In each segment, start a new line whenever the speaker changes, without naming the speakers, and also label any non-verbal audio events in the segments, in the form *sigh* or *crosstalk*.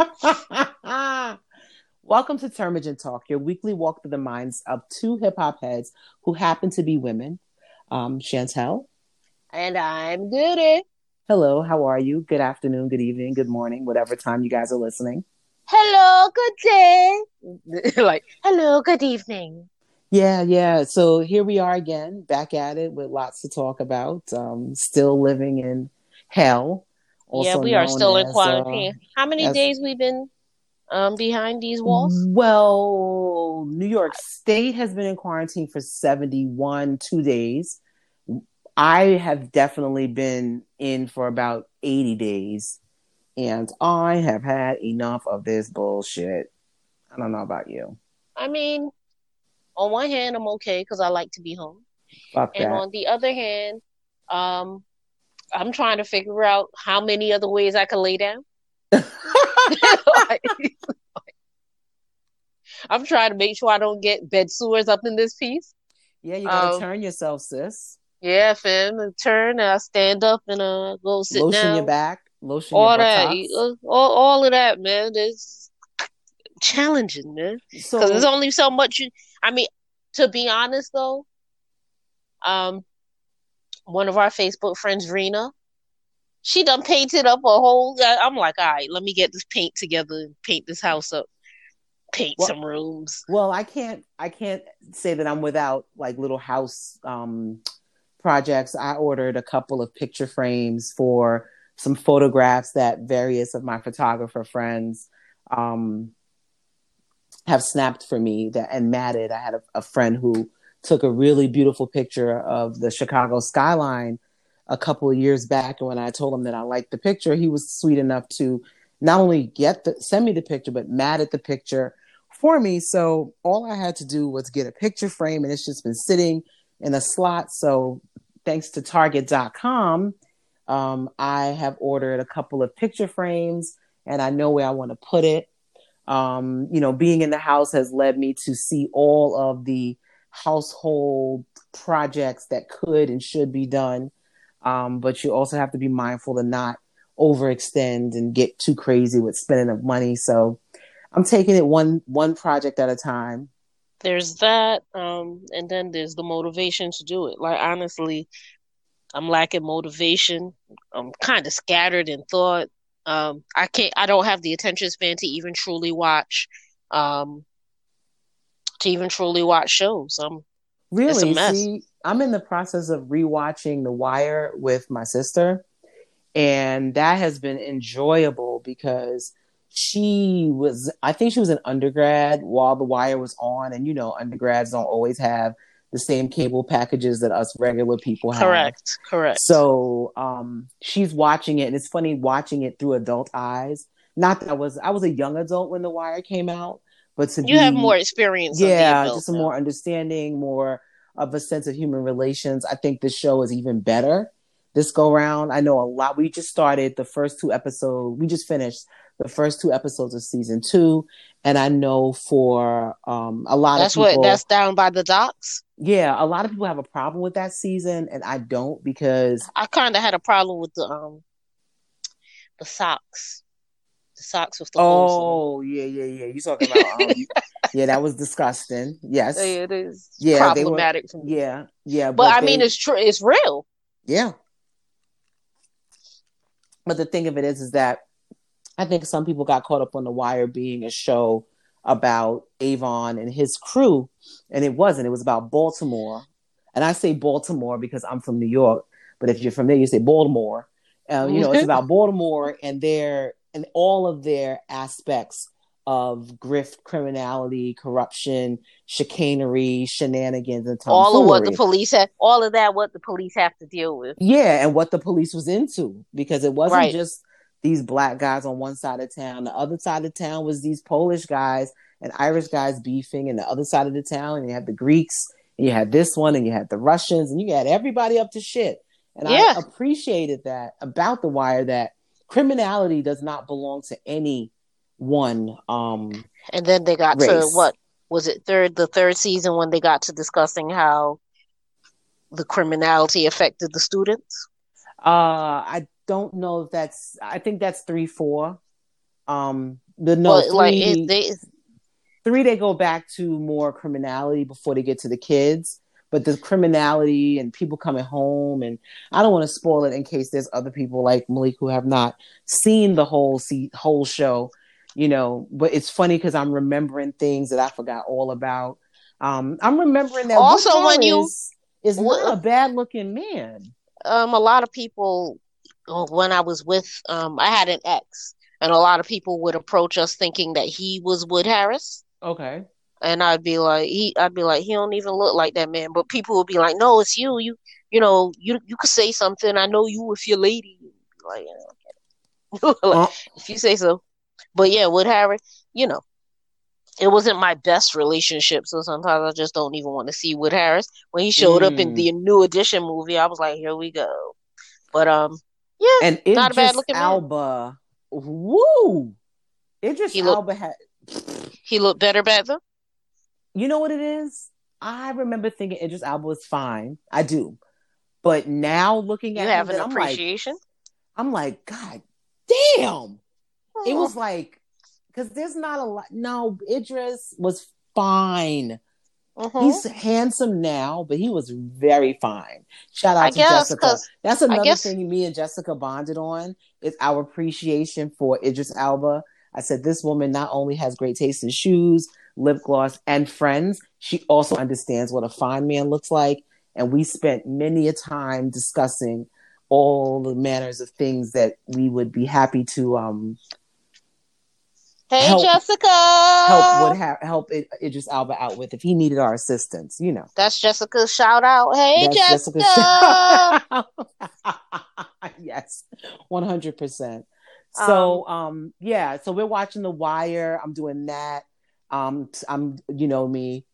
*laughs* Welcome to Termagen Talk, your weekly walk through the minds of two hip hop heads who happen to be women. Um, Chantel.
And I'm Goody.
Hello, how are you? Good afternoon, good evening, good morning, whatever time you guys are listening.
Hello, good day. *laughs* like, hello, good evening.
Yeah, yeah. So here we are again, back at it with lots to talk about. Um, still living in hell.
Yeah, we are still as, in quarantine. Uh, How many as, days we've been um, behind these walls?
Well, New York State has been in quarantine for 71, two days. I have definitely been in for about 80 days, and I have had enough of this bullshit. I don't know about you.
I mean, on one hand, I'm okay because I like to be home.
Fuck
and
that.
on the other hand, um, I'm trying to figure out how many other ways I can lay down. *laughs* like, I'm trying to make sure I don't get bed sores up in this piece.
Yeah, you gotta um, turn yourself, sis.
Yeah, fam. Turn and I stand up and uh go sit
lotion
down.
your back, lotion
all
your
that, all, all of that, man. It's challenging, man. Because so, there's only so much. You, I mean, to be honest, though, um, one of our Facebook friends, Rena, she done painted up a whole. I'm like, all right, let me get this paint together and paint this house up, paint well, some rooms.
Well, I can't, I can't say that I'm without like little house um projects. I ordered a couple of picture frames for some photographs that various of my photographer friends um have snapped for me that and matted. I had a, a friend who took a really beautiful picture of the Chicago skyline a couple of years back and when I told him that I liked the picture, he was sweet enough to not only get the send me the picture but mad at the picture for me. So all I had to do was get a picture frame and it's just been sitting in a slot. So thanks to target.com, um, I have ordered a couple of picture frames and I know where I want to put it. Um, you know, being in the house has led me to see all of the household projects that could and should be done. Um, but you also have to be mindful to not overextend and get too crazy with spending of money. So I'm taking it one one project at a time.
There's that, um, and then there's the motivation to do it. Like honestly, I'm lacking motivation. I'm kind of scattered in thought. Um, I can't. I don't have the attention span to even truly watch. Um, to even truly watch shows. I'm
really see. I'm in the process of rewatching The Wire with my sister, and that has been enjoyable because she was. I think she was an undergrad while The Wire was on, and you know, undergrads don't always have the same cable packages that us regular people have.
Correct. Correct.
So um, she's watching it, and it's funny watching it through adult eyes. Not that I was I was a young adult when The Wire came out, but to
you
be,
have more experience.
Yeah, just a more understanding, more of a sense of human relations. I think this show is even better this go round. I know a lot. We just started the first two episodes. We just finished the first two episodes of season two, and I know for um, a lot
that's
of people,
what that's down by the docks.
Yeah, a lot of people have a problem with that season, and I don't because
I kind of had a problem with the um the socks, the socks with the
oh yeah yeah yeah. You talking about um, yeah that was disgusting. Yes, *laughs*
yeah, it is. Yeah, problematic.
Were, yeah, yeah.
But, but I they, mean, it's true. It's real.
Yeah. But the thing of it is, is that I think some people got caught up on The Wire being a show about Avon and his crew, and it wasn't. It was about Baltimore, and I say Baltimore because I'm from New York. But if you're from there, you say Baltimore. Uh, you know, it's about Baltimore and their and all of their aspects of grift, criminality, corruption, chicanery, shenanigans, and
all of what the police have, all of that, what the police have to deal with.
Yeah, and what the police was into because it wasn't right. just these black guys on one side of town. The other side of town was these Polish guys and Irish guys beefing, and the other side of the town, and you had the Greeks, and you had this one, and you had the Russians, and you had everybody up to shit. And yeah. I appreciated that about the wire that criminality does not belong to any one. Um,
and then they got race. to what was it third the third season when they got to discussing how the criminality affected the students.
Uh, I don't know if that's. I think that's three, four. Um, The no, three, like it, they, three they go back to more criminality before they get to the kids. But the criminality and people coming home, and I don't want to spoil it in case there's other people like Malik who have not seen the whole see, whole show, you know. But it's funny because I'm remembering things that I forgot all about. Um, I'm remembering that also when you is not a bad looking man.
Um, a lot of people when I was with um, I had an ex, and a lot of people would approach us thinking that he was Wood Harris.
Okay.
And I'd be like, he, I'd be like, he don't even look like that man. But people would be like, no, it's you. You, you know, you, you could say something. I know you with your lady. Like, *laughs* like uh, if you say so. But yeah, Wood Harris, you know, it wasn't my best relationship, so sometimes I just don't even want to see Wood Harris. When he showed mm. up in the mm. New Edition movie, I was like, here we go. But um, yeah,
and Idris not a bad looking Elba. man. woo! Idris he Elba had
he looked better back then.
You know what it is? I remember thinking Idris Elba was fine. I do, but now looking at
you have an appreciation.
Like, I'm like, God damn! Oh. It was like because there's not a lot. No, Idris was fine. Mm-hmm. He's handsome now, but he was very fine. Shout out I to guess, Jessica. That's another guess... thing me and Jessica bonded on is our appreciation for Idris Elba. I said this woman not only has great taste in shoes, lip gloss, and friends, she also understands what a fine man looks like. And we spent many a time discussing all the manners of things that we would be happy to um,
Hey, help, Jessica.
Help would have help it, Idris Elba out with if he needed our assistance. You know,
that's Jessica's shout out. Hey, that's Jessica. *laughs*
yes, one hundred percent. So, um, um, yeah. So we're watching The Wire. I'm doing that. Um, I'm, you know, me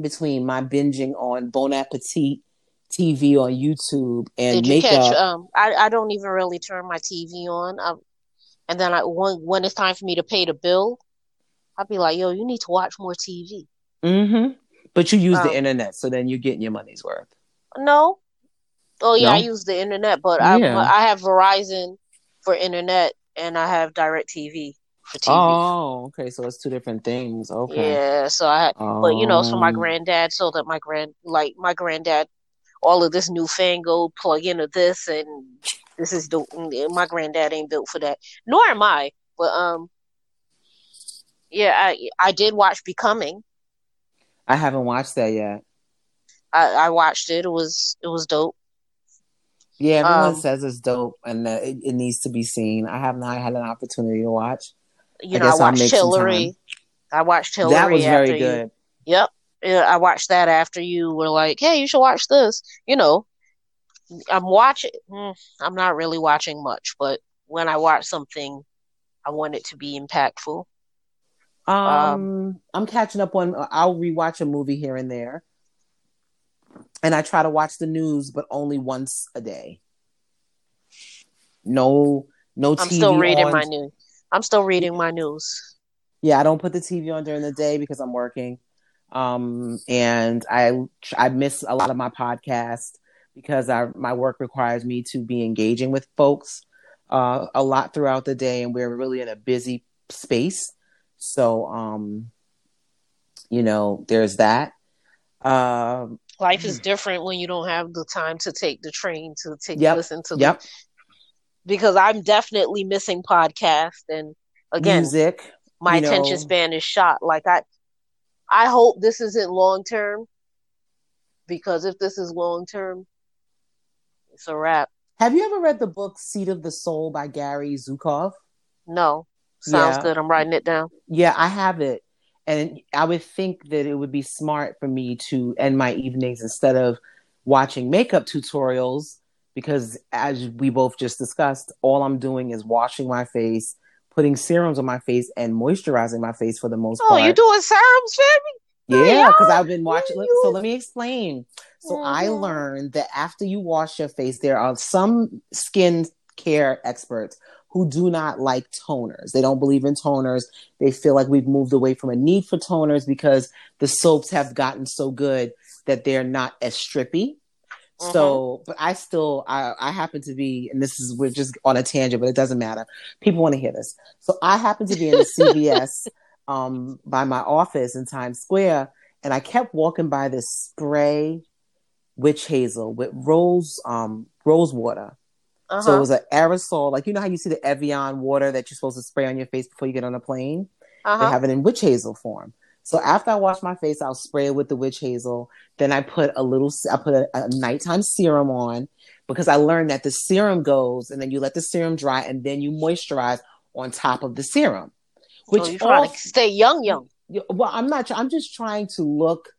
between my binging on Bon Appetit TV on YouTube and Did you makeup. Catch,
um, I, I don't even really turn my TV on. I, and then I when when it's time for me to pay the bill, I'd be like, "Yo, you need to watch more TV."
Mm-hmm. But you use um, the internet, so then you're getting your money's worth.
No. Oh yeah, no? I use the internet, but yeah. I I have Verizon for internet, and I have DirecTV for TV.
Oh, okay. So it's two different things. Okay.
Yeah. So I, but you know, so my granddad, so that my grand, like my granddad, all of this newfangled plug into this and this is the my granddad ain't built for that. Nor am I. But um, yeah, I I did watch Becoming.
I haven't watched that yet.
I, I watched it. It was it was dope.
Yeah, everyone um, says it's dope and that it, it, needs to be seen. I have not had an opportunity to watch.
You I know, I watched Hillary. I watched Hillary.
That was very good.
You, yep. I watched that after you were like, "Hey, you should watch this." You know, I'm watching. Hmm, I'm not really watching much, but when I watch something, I want it to be impactful.
Um, um, I'm catching up on. I'll rewatch a movie here and there, and I try to watch the news, but only once a day. No, no.
I'm still reading on. my news. I'm still reading my news.
Yeah, I don't put the TV on during the day because I'm working, um, and I I miss a lot of my podcast because I, my work requires me to be engaging with folks uh, a lot throughout the day, and we're really in a busy space. So, um, you know, there's that. Um,
Life is *clears throat* different when you don't have the time to take the train to take yep, listen to.
Yep. The,
because I'm definitely missing podcast and again,
music.
My attention know. span is shot. Like I, I hope this isn't long term because if this is long term, it's a wrap.
Have you ever read the book Seat of the Soul by Gary Zukav?
No. Sounds yeah. good. I'm writing it down.
Yeah, I have it. And I would think that it would be smart for me to end my evenings instead of watching makeup tutorials because as we both just discussed, all I'm doing is washing my face, putting serums on my face, and moisturizing my face for the most
oh,
part.
Oh, you're doing serums, baby?
Yeah, because I've been watching. So let me explain. So mm-hmm. I learned that after you wash your face, there are some skin care experts who do not like toners. They don't believe in toners. They feel like we've moved away from a need for toners because the soaps have gotten so good that they're not as strippy. Mm-hmm. So, but I still, I, I happen to be, and this is, we're just on a tangent, but it doesn't matter. People want to hear this. So I happen to be in the CVS *laughs* um, by my office in Times Square, and I kept walking by this spray witch hazel with rose, um, rose water. Uh-huh. So it was an aerosol, like you know how you see the Evian water that you're supposed to spray on your face before you get on a plane. Uh-huh. They have it in witch hazel form. So after I wash my face, I'll spray it with the witch hazel. Then I put a little, I put a, a nighttime serum on because I learned that the serum goes and then you let the serum dry and then you moisturize on top of the serum.
Which so you try to stay young, young.
Well, I'm not. I'm just trying to look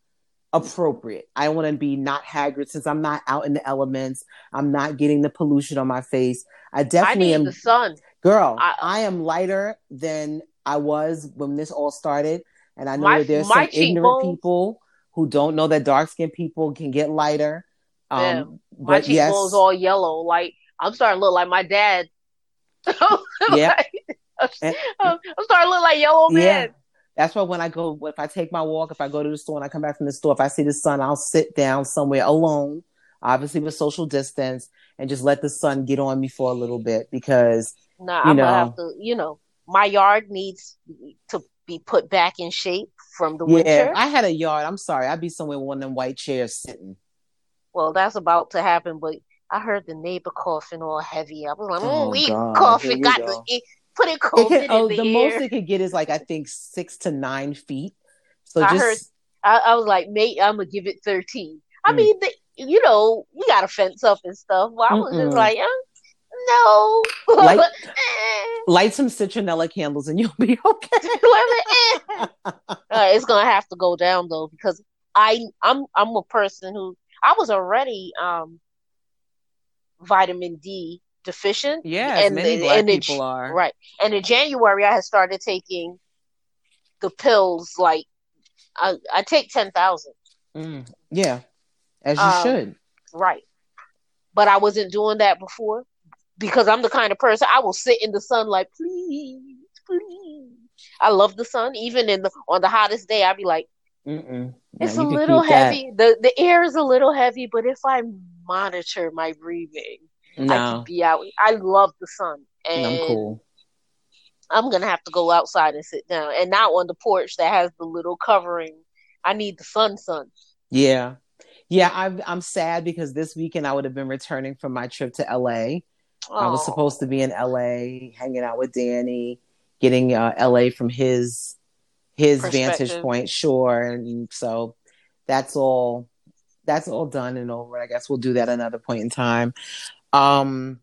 appropriate. I want to be not haggard since I'm not out in the elements. I'm not getting the pollution on my face. I definitely
I
am
the sun.
Girl, I, uh, I, am lighter than I was when this all started. And I know my, that there's some ignorant people who don't know that dark skinned people can get lighter. Um, yeah,
my cheekbones yes. all yellow. Like I'm starting to look like my dad. *laughs* yeah. I'm, I'm starting to look like yellow man. Yeah.
That's why when I go, if I take my walk, if I go to the store and I come back from the store, if I see the sun, I'll sit down somewhere alone, obviously with social distance, and just let the sun get on me for a little bit because
nah, you I'm know, gonna have to, you know, my yard needs to be put back in shape from the yeah, winter.
I had a yard. I'm sorry. I'd be somewhere with one of them white chairs sitting.
Well, that's about to happen, but I heard the neighbor coughing all heavy. I was like, oh, we God. coughing, got go. the, put it COVID can, oh, the,
the most it could get is like I think six to nine feet. So I just heard,
I, I was like, mate, I'm gonna give it thirteen. I mm. mean, the, you know, we got a fence up and stuff. Well, I was Mm-mm. just like, eh, no.
Light, *laughs* light some citronella candles and you'll be *laughs* okay. *laughs*
uh, it's gonna have to go down though because I I'm I'm a person who I was already um vitamin D deficient.
Yeah, and many the, black and people
the,
are
right. And in January, I had started taking the pills. Like I, I take ten thousand.
Mm, yeah, as you um, should.
Right, but I wasn't doing that before because I'm the kind of person I will sit in the sun like, please, please. I love the sun. Even in the on the hottest day, I'd be like, Mm-mm. it's a little heavy. The the air is a little heavy, but if I monitor my breathing, no. I can be out. I love the sun, and I'm cool. I'm gonna have to go outside and sit down, and not on the porch that has the little covering. I need the sun, sun.
Yeah, yeah. I'm I'm sad because this weekend I would have been returning from my trip to LA. I was supposed to be in LA, hanging out with Danny, getting uh, LA from his his vantage point. Sure, and so that's all. That's all done and over. I guess we'll do that another point in time. Um,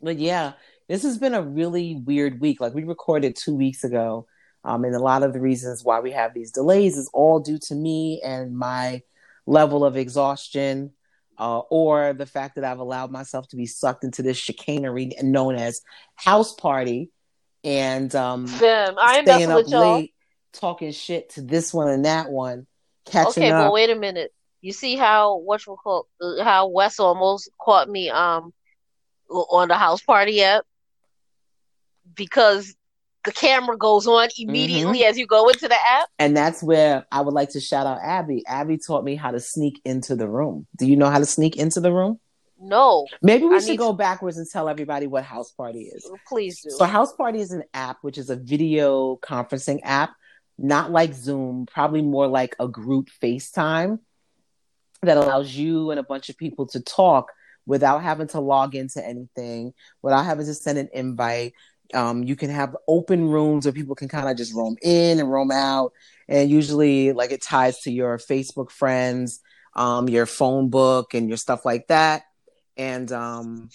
but yeah, this has been a really weird week. Like we recorded two weeks ago. Um, and a lot of the reasons why we have these delays is all due to me and my level of exhaustion, uh, or the fact that I've allowed myself to be sucked into this chicanery known as house party, and um,
Fim, I staying up late,
talking shit to this one and that one, catching
okay,
up.
Okay, but wait a minute. You see how what you call uh, how Wes almost caught me um on the house party app because the camera goes on immediately mm-hmm. as you go into the app.
And that's where I would like to shout out Abby. Abby taught me how to sneak into the room. Do you know how to sneak into the room?
No.
Maybe we I should go to... backwards and tell everybody what House Party is.
Please do.
So House Party is an app which is a video conferencing app, not like Zoom, probably more like a group FaceTime that allows you and a bunch of people to talk without having to log into anything, without having to send an invite. Um, you can have open rooms where people can kind of just roam in and roam out. And usually, like it ties to your Facebook friends, um, your phone book, and your stuff like that. And um,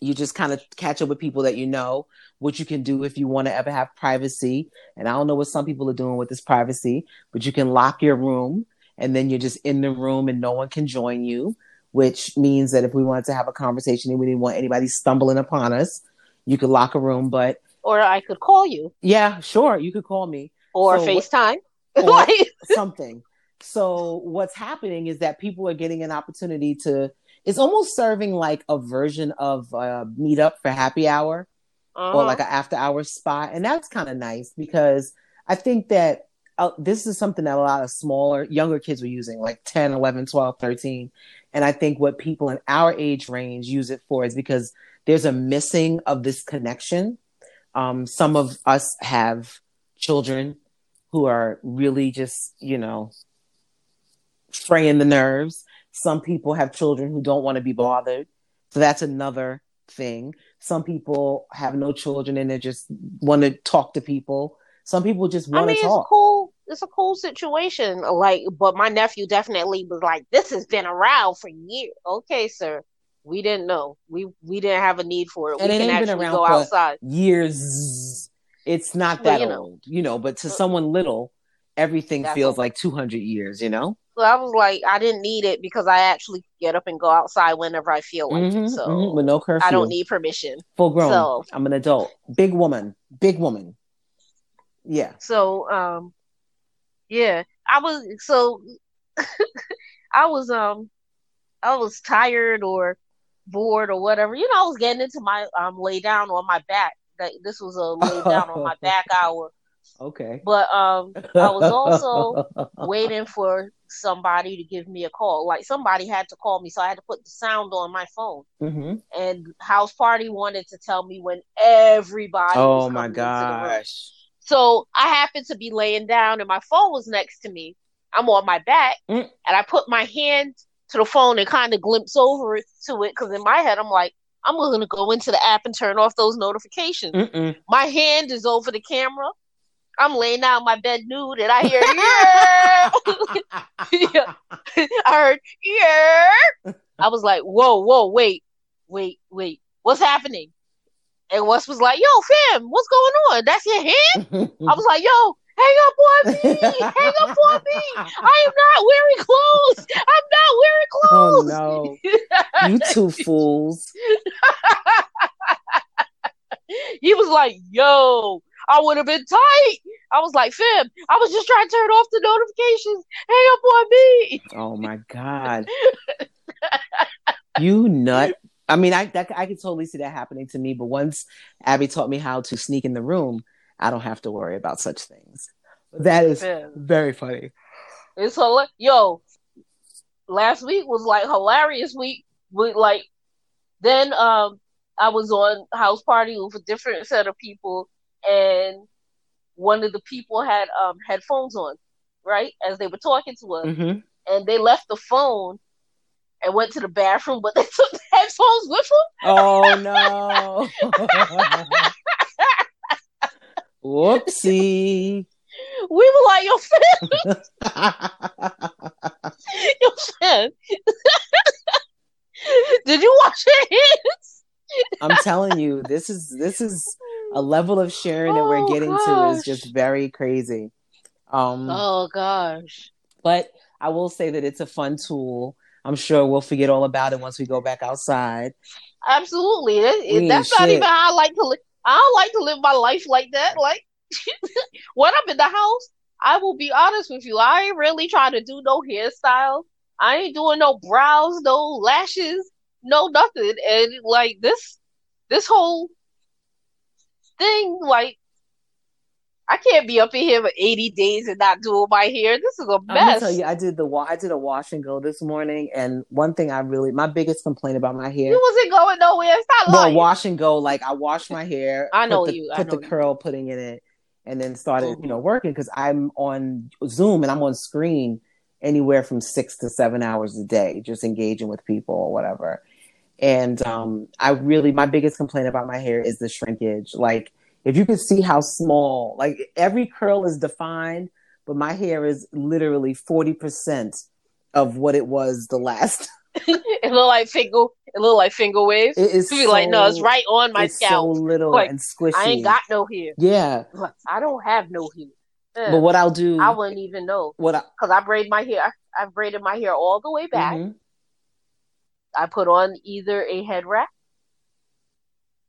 you just kind of catch up with people that you know, what you can do if you want to ever have privacy. And I don't know what some people are doing with this privacy, but you can lock your room and then you're just in the room and no one can join you, which means that if we wanted to have a conversation and we didn't want anybody stumbling upon us, you could lock a room, but
or I could call you.
Yeah, sure, you could call me
or so FaceTime *laughs*
or something. So what's happening is that people are getting an opportunity to. It's almost serving like a version of a meetup for happy hour, uh-huh. or like an after hour spot, and that's kind of nice because I think that uh, this is something that a lot of smaller, younger kids were using, like 10, 11, 12, 13. And I think what people in our age range use it for is because there's a missing of this connection. Um, some of us have children who are really just, you know, fraying the nerves. Some people have children who don't want to be bothered. So that's another thing. Some people have no children and they just want to talk to people. Some people just want I mean, to talk.
It's cool. It's a cool situation. Like, but my nephew definitely was like, "This has been around for years." Okay, sir. We didn't know. We we didn't have a need for it.
And
we
it can around go outside. years. It's not that you old, know, you know. But to uh, someone little, everything feels like two hundred years. You know.
So I was like, I didn't need it because I actually get up and go outside whenever I feel like mm-hmm, it. So mm-hmm,
with no curfew,
I don't need permission.
Full grown. So I'm an adult, big woman, big woman. Yeah.
So um, yeah, I was so *laughs* I was um I was tired or bored or whatever. You know, I was getting into my um lay down on my back. That this was a lay down on my back *laughs* hour.
Okay.
But um I was also *laughs* waiting for somebody to give me a call. Like somebody had to call me, so I had to put the sound on my phone.
Mm-hmm.
And house party wanted to tell me when everybody.
Oh my gosh!
So I happened to be laying down, and my phone was next to me. I'm on my back, mm. and I put my hand to the phone and kind of glimpse over it to it because in my head I'm like, I'm going to go into the app and turn off those notifications.
Mm-mm.
My hand is over the camera. I'm laying down my bed nude and I hear *laughs* yeah. I heard yeah. I was like, whoa, whoa, wait, wait, wait, what's happening? And Wes was like, yo, fam, what's going on? That's your hand? *laughs* I was like, yo, hang up on me, hang up on me. I am not wearing clothes. I'm not wearing *laughs* oh, clothes.
Oh no, *laughs* you two fools.
he was like, yo, I would have been tight. I was like, fam, I was just trying to turn off the notifications. Hang up on me.
Oh my God. *laughs* you nut. I mean, I that, I could totally see that happening to me, but once Abby taught me how to sneak in the room, I don't have to worry about such things. That is very funny.
It's hilarious. Yo, last week was like hilarious week. With like, then um, I was on house party with a different set of people, and one of the people had um headphones on, right, as they were talking to us,
mm-hmm.
and they left the phone and went to the bathroom, but they *laughs* took the headphones with them.
Oh *laughs* no! *laughs* Whoopsie.
We were like, your fam. yo, fam. Did you wash your hands?
I'm telling you, this is this is a level of sharing that we're oh, getting gosh. to is just very crazy. Um,
oh gosh!
But I will say that it's a fun tool. I'm sure we'll forget all about it once we go back outside.
Absolutely, it, that's not even how I like to live. I don't like to live my life like that. Like *laughs* when I'm in the house, I will be honest with you. I ain't really trying to do no hairstyle. I ain't doing no brows, no lashes, no nothing. And like this, this whole thing. Like, I can't be up in here for 80 days and not doing my hair. This is a mess.
i tell you, I did the I did a wash and go this morning, and one thing I really my biggest complaint about my hair.
You wasn't going nowhere. Stop
lying. Well, wash and go. Like I wash *laughs* my hair.
I know
the,
you.
Put
know
the you. curl putting in it, and then started mm-hmm. you know working because I'm on Zoom and I'm on screen anywhere from six to seven hours a day, just engaging with people or whatever. And um, I really my biggest complaint about my hair is the shrinkage. Like if you could see how small, like every curl is defined, but my hair is literally 40% of what it was the last. *laughs*
it look like finger, it look like finger waves.
It is
so, like, no, it's right on my scalp.
So little like, and squishy. I
ain't got no hair.
Yeah.
I don't have no hair.
Yeah. But what I'll do,
I wouldn't even know.
What?
Because I, I, braid my hair. I, have braided my hair all the way back. Mm-hmm. I put on either a head wrap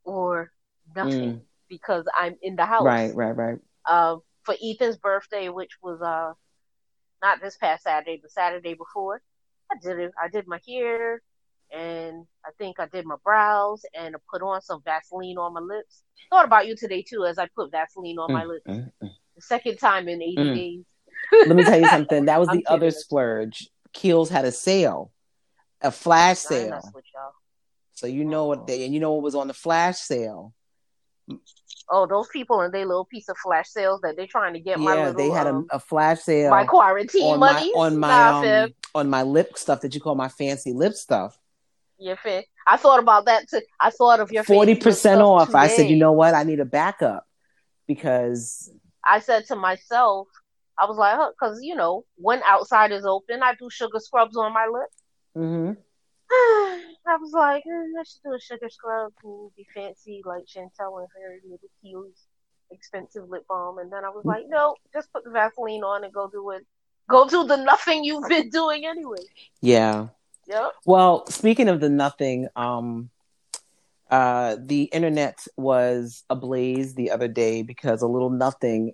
or nothing. Mm because I'm in the house.
Right, right, right.
Um, for Ethan's birthday, which was uh not this past Saturday, but Saturday before, I did it. I did my hair, and I think I did my brows, and I put on some Vaseline on my lips. Thought about you today too, as I put Vaseline on mm, my lips. Mm, mm. The second time in 80 mm. days.
Let me tell you something. That was *laughs* the other splurge. Kiehl's had a sale, a flash sale. So you know what they and you know what was on the flash sale.
Oh, those people and their little piece of flash sales that they're trying to get yeah, my little,
they had
um,
a, a, flash sale.
My quarantine money
on my um, on my lip stuff that you call my fancy lip stuff.
Your fan. I thought about that too. I thought of your
forty percent off. Today. I said, you know what? I need a backup because
I said to myself, I was like, because you know, when outside is open, I do sugar scrubs on my lip. Mm-hmm. *sighs* I was like, eh, I should do a sugar scrub and be fancy like Chantel and her little Kiehl's expensive lip balm. And then I was like, no, just put the Vaseline on and go do it. Go do the nothing you've been doing anyway.
Yeah.
Yep.
Well, speaking of the nothing, um, uh, the internet was ablaze the other day because a little nothing,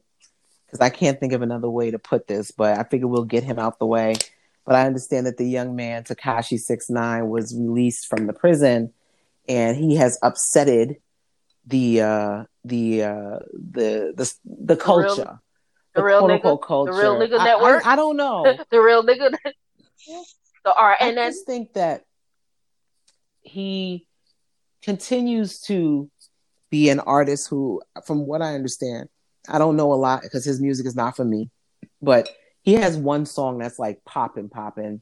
because I can't think of another way to put this, but I figure we'll get him out the way. But I understand that the young man Tekashi Six Nine was released from the prison, and he has upsetted the uh, the uh, the the the culture,
the real, *laughs* the real nigga, culture, the real nigga network.
I, I, I don't know.
The real nigga.
right, and I just think that he continues to be an artist who, from what I understand, I don't know a lot because his music is not for me, but he has one song that's like popping, popping.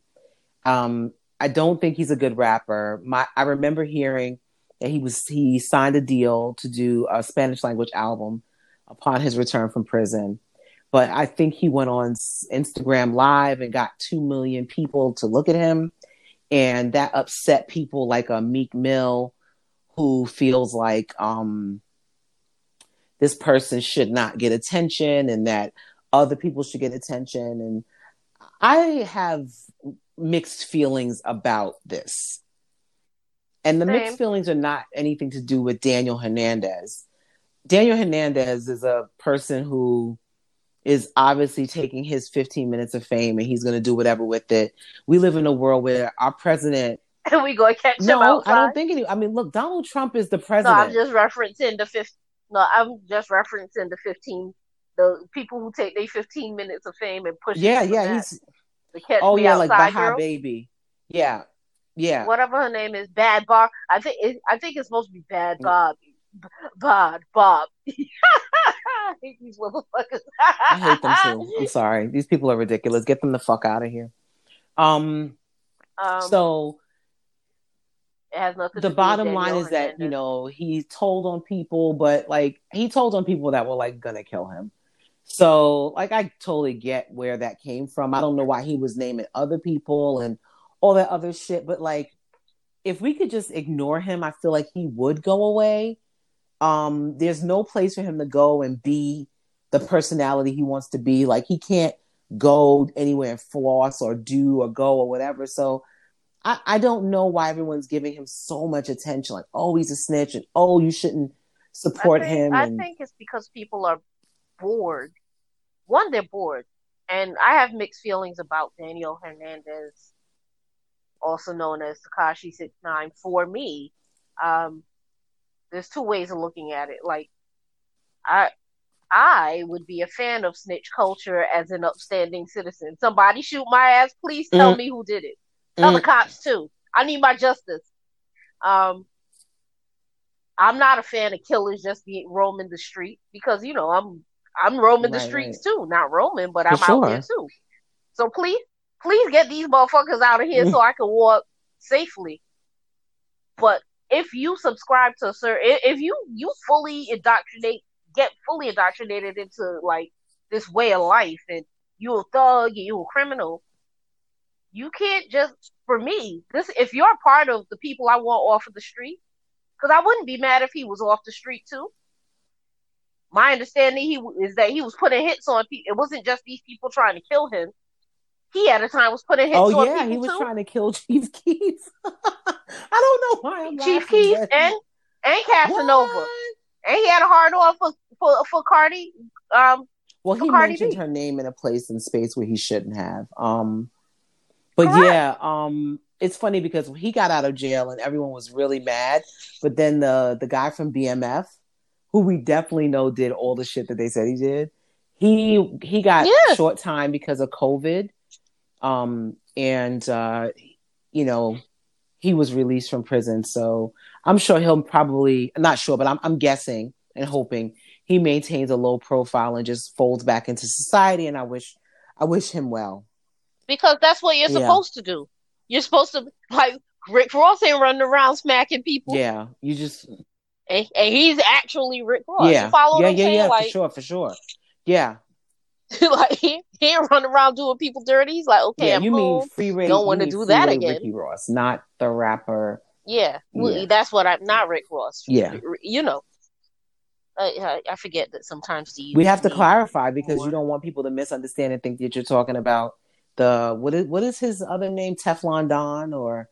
Um, I don't think he's a good rapper. My I remember hearing that he was he signed a deal to do a Spanish language album upon his return from prison. But I think he went on Instagram live and got 2 million people to look at him and that upset people like a Meek Mill who feels like um, this person should not get attention and that other people should get attention. And I have mixed feelings about this. And the Same. mixed feelings are not anything to do with Daniel Hernandez. Daniel Hernandez is a person who is obviously taking his 15 minutes of fame and he's going to do whatever with it. We live in a world where our president
and *laughs* we go catch
no,
him outside.
No, I don't think any. I mean, look, Donald Trump is the president.
No, I'm just referencing the fifth. No, I'm just referencing the fifteen. The people who take their fifteen minutes of fame and push.
Yeah, yeah, he's. oh yeah, like Baha Baby. Yeah, yeah.
Whatever her name is, Bad Bar. I think it, I think it's supposed to be Bad mm. Bob. Bad Bob. *laughs* I hate these motherfuckers.
I hate them too. I'm sorry. These people are ridiculous. Get them the fuck out of here. Um. Um, so
it has nothing.
The bottom line is that you know he told on people, but like he told on people that were like gonna kill him. So like I totally get where that came from. I don't know why he was naming other people and all that other shit, but like if we could just ignore him, I feel like he would go away. Um, there's no place for him to go and be the personality he wants to be. Like he can't go anywhere and floss or do or go or whatever. So I, I don't know why everyone's giving him so much attention. Like, oh, he's a snitch, and oh, you shouldn't support
I think,
him.
And... I think it's because people are bored. One, they're bored, and I have mixed feelings about Daniel Hernandez, also known as Tekashi Six Nine. For me, um, there's two ways of looking at it. Like, I I would be a fan of snitch culture as an upstanding citizen. Somebody shoot my ass, please tell mm. me who did it. Tell mm. the cops too. I need my justice. Um, I'm not a fan of killers just being roaming the street because you know I'm I'm roaming right, the streets right. too. Not roaming, but I'm out there too. So please, please get these motherfuckers out of here so I can walk safely. But if you subscribe to a certain, if you you fully indoctrinate, get fully indoctrinated into like this way of life, and you a thug, and you a criminal, you can't just for me this if you're part of the people i want off of the street because i wouldn't be mad if he was off the street too my understanding he is that he was putting hits on people it wasn't just these people trying to kill him he at a time was putting hits on people. oh, yeah,
he was
too.
trying to kill Chief Keef. *laughs* I don't know why I'm
Chief Keef and and Casanova, what? and he had a hard on for for for Cardi. Um,
well, he
Cardi
mentioned
B.
her name in a place and space where he shouldn't have. Um, but Correct. yeah, um, it's funny because he got out of jail and everyone was really mad. But then the the guy from BMF, who we definitely know did all the shit that they said he did, he he got yeah. short time because of COVID, um, and uh, you know he was released from prison. So I'm sure he'll probably not sure, but I'm I'm guessing and hoping he maintains a low profile and just folds back into society. And I wish I wish him well
because that's what you're yeah. supposed to do. You're supposed to like Rick Ross ain't running around smacking people.
Yeah, you just
and, and he's actually Rick Ross.
Yeah, yeah, yeah, yeah, like, for sure, for sure. Yeah, *laughs*
like he, he ain't running around doing people dirty. He's like, okay, yeah, I'm you cool. mean free Ray? Don't want to do that again.
Ricky Ross, not the rapper.
Yeah, yeah. that's what I'm not Rick Ross.
Yeah,
you know. I, I forget that sometimes the
we have to clarify because more. you don't want people to misunderstand and think that you're talking about the what is what is his other name Teflon Don or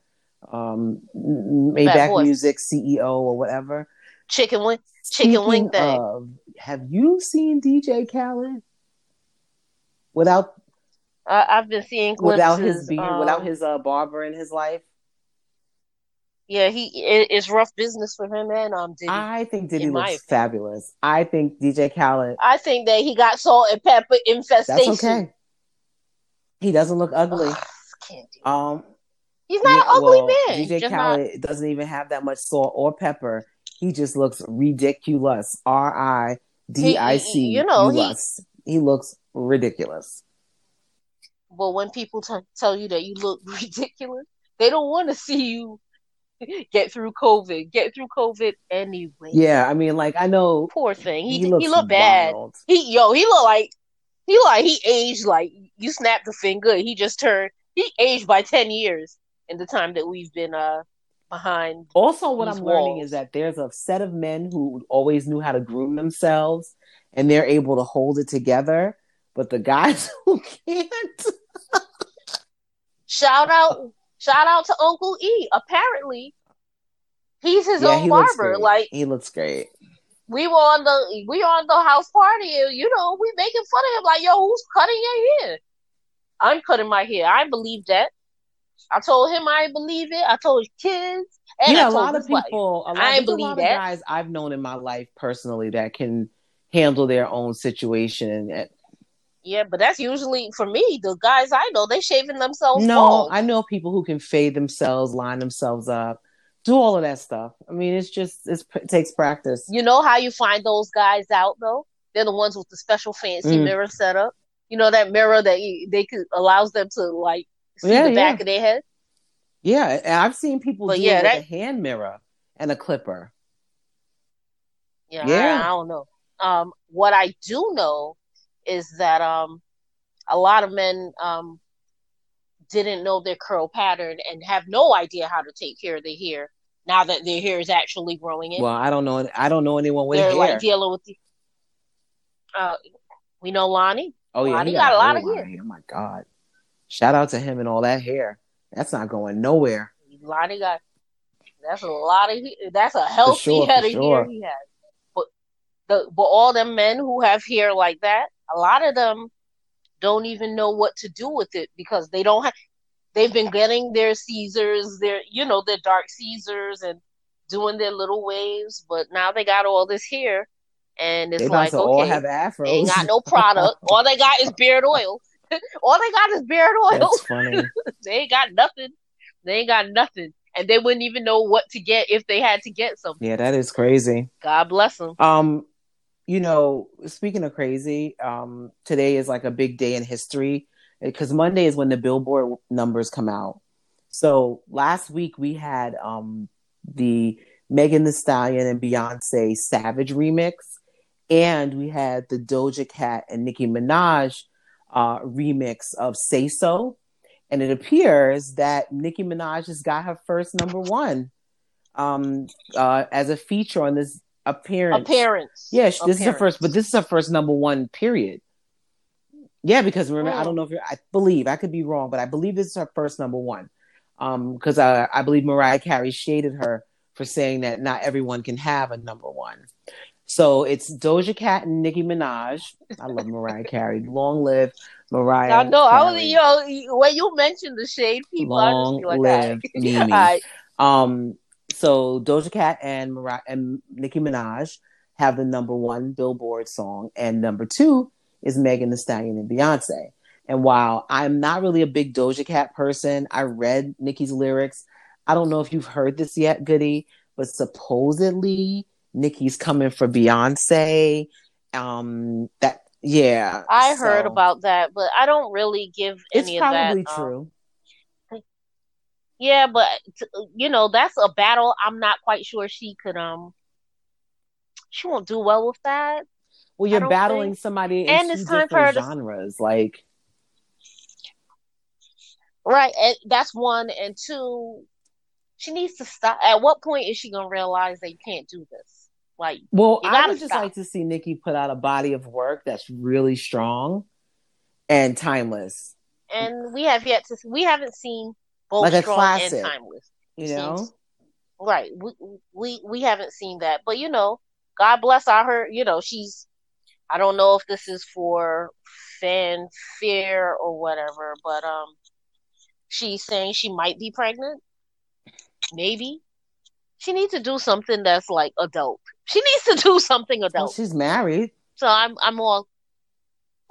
um Maybach Music CEO or whatever.
Chicken wing, chicken Speaking wing thing. Of,
have you seen DJ Khaled? Without,
uh, I've been seeing glimpses,
without his beard, um, without his uh, barber in his life.
Yeah, he it, it's rough business for him and um Diddy.
I think Diddy looks fabulous. I think DJ Khaled.
I think that he got salt and pepper infestation. That's okay.
He doesn't look ugly. do um,
he's not yeah, an ugly well, man.
DJ Khaled not... doesn't even have that much salt or pepper. He just looks ridiculous. R I D I C. You know, he, he looks ridiculous.
But when people t- tell you that you look *laughs* ridiculous, they don't want to see you get through COVID. Get through COVID anyway.
Yeah, I mean, like I know.
Poor thing. He he, he looked bad. He yo, he looked like he like he aged like you snapped a finger. He just turned. He aged by ten years in the time that we've been uh behind.
Also, what I'm walls. learning is that there's a set of men who always knew how to groom themselves, and they're able to hold it together. But the guys *laughs* who can't.
shout out, shout out to Uncle E. Apparently, he's his yeah, own barber. Like
he looks great.
We were on the we were on the house party. You know, we making fun of him. Like, yo, who's cutting your hair? I'm cutting my hair. I believe that. I told him I believe it. I told his kids. And yeah, a lot of people.
A lot, I believe a lot that. of guys I've known in my life personally that can handle their own situation
yeah, but that's usually for me. The guys I know, they shaving themselves.
No, bald. I know people who can fade themselves, line themselves up, do all of that stuff. I mean, it's just it's, it takes practice.
You know how you find those guys out though? They're the ones with the special fancy mm. mirror setup. You know that mirror that you, they could allows them to like see yeah, the back yeah. of their head.
Yeah, I've seen people but do yeah, it that... with a hand mirror and a clipper.
Yeah, yeah. I, I don't know. Um, what I do know is that um, a lot of men um, didn't know their curl pattern and have no idea how to take care of their hair now that their hair is actually growing in.
Well, I don't know. I don't know anyone with They're hair. like
dealing with the. Uh, we know Lonnie.
Oh yeah,
Lonnie
got, got, a lot of hair. hair. Oh my god! Shout out to him and all that hair. That's not going nowhere.
Lonnie got. That's a lot of. That's a healthy sure, head of sure. hair he has. But the but all them men who have hair like that, a lot of them don't even know what to do with it because they don't have they've been getting their Caesars, their you know, their dark Caesars and doing their little waves, but now they got all this hair, and it's they like okay, have afros. they ain't got no product. all they got is beard oil. *laughs* all they got is beard oil. That's funny. *laughs* they ain't got nothing. They ain't got nothing. And they wouldn't even know what to get if they had to get something.
Yeah, that is crazy.
God bless them.
Um, you know, speaking of crazy, um, today is like a big day in history because Monday is when the Billboard numbers come out. So last week we had um, the Megan Thee Stallion and Beyonce Savage remix, and we had the Doja Cat and Nicki Minaj uh, remix of Say So. And it appears that Nicki Minaj has got her first number one um, uh, as a feature on this appearance.
Appearance.
Yeah, this appearance. is her first, but this is her first number one. Period. Yeah, because remember, I don't know if you're, I believe I could be wrong, but I believe this is her first number one. Um, because I, I believe Mariah Carey shaded her for saying that not everyone can have a number one. So it's Doja Cat and Nicki Minaj. I love Mariah Carey. *laughs* Long live Mariah.
I know. Carey. I was you know when you mentioned the shade people. Long like, live *laughs*
Mimi. *laughs* right. Um, so Doja Cat and Mariah and Nicki Minaj have the number one Billboard song, and number two is Megan Thee Stallion and Beyonce. And while I'm not really a big Doja Cat person, I read Nicki's lyrics. I don't know if you've heard this yet, Goody, but supposedly Nicki's coming for Beyonce. Um, that yeah,
I so. heard about that, but I don't really give any
it's probably
of that.
Um, true.
Um, yeah, but you know that's a battle. I'm not quite sure she could. Um, she won't do well with that.
Well, you're battling think. somebody in and two different genres, to... like
right. And that's one, and two. She needs to stop. At what point is she gonna realize that you can't do this? Like,
well, I would just stop. like to see Nikki put out a body of work that's really strong and timeless.
And we have yet to. We haven't seen both like strong classic, and timeless.
You know,
right? We we we haven't seen that, but you know, God bless our her. You know, she's. I don't know if this is for fanfare or whatever, but um, she's saying she might be pregnant. Maybe she needs to do something that's like adult. She needs to do something adult.
Well, she's married,
so I'm I'm all.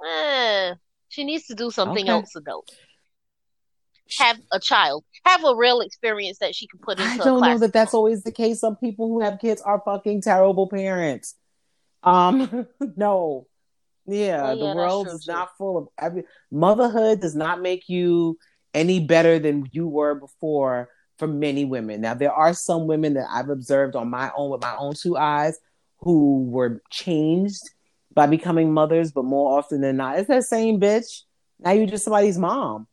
Eh, she needs to do something okay. else adult. Have a child. Have a real experience that she can put into. I
don't know that that's always the case. Some people who have kids are fucking terrible parents. Um, *laughs* no, yeah, yeah the world is not full of every motherhood does not make you any better than you were before for many women. Now there are some women that I've observed on my own with my own two eyes who were changed by becoming mothers, but more often than not, it's that same bitch. Now you're just somebody's mom.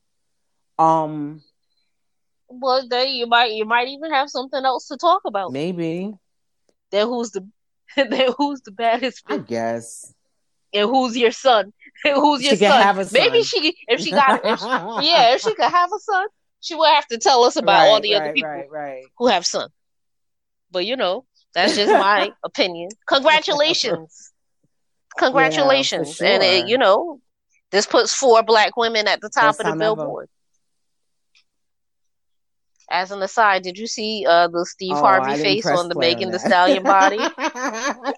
Um
well then you might you might even have something else to talk about.
Maybe.
Then who's the *laughs* then who's the baddest
bitch? I guess.
And who's your son? *laughs* who's your
she
son?
son?
Maybe she if she got if she, *laughs* yeah, if she could have a son, she will have to tell us about right, all the
right,
other people
right,
who have sons. But you know, that's just my *laughs* opinion. Congratulations. *laughs* Congratulations. Yeah, sure. And it, you know, this puts four black women at the top First of the billboard. As an aside, did you see uh, the Steve oh, Harvey face on the Megan Thee Stallion body? *laughs* *laughs* I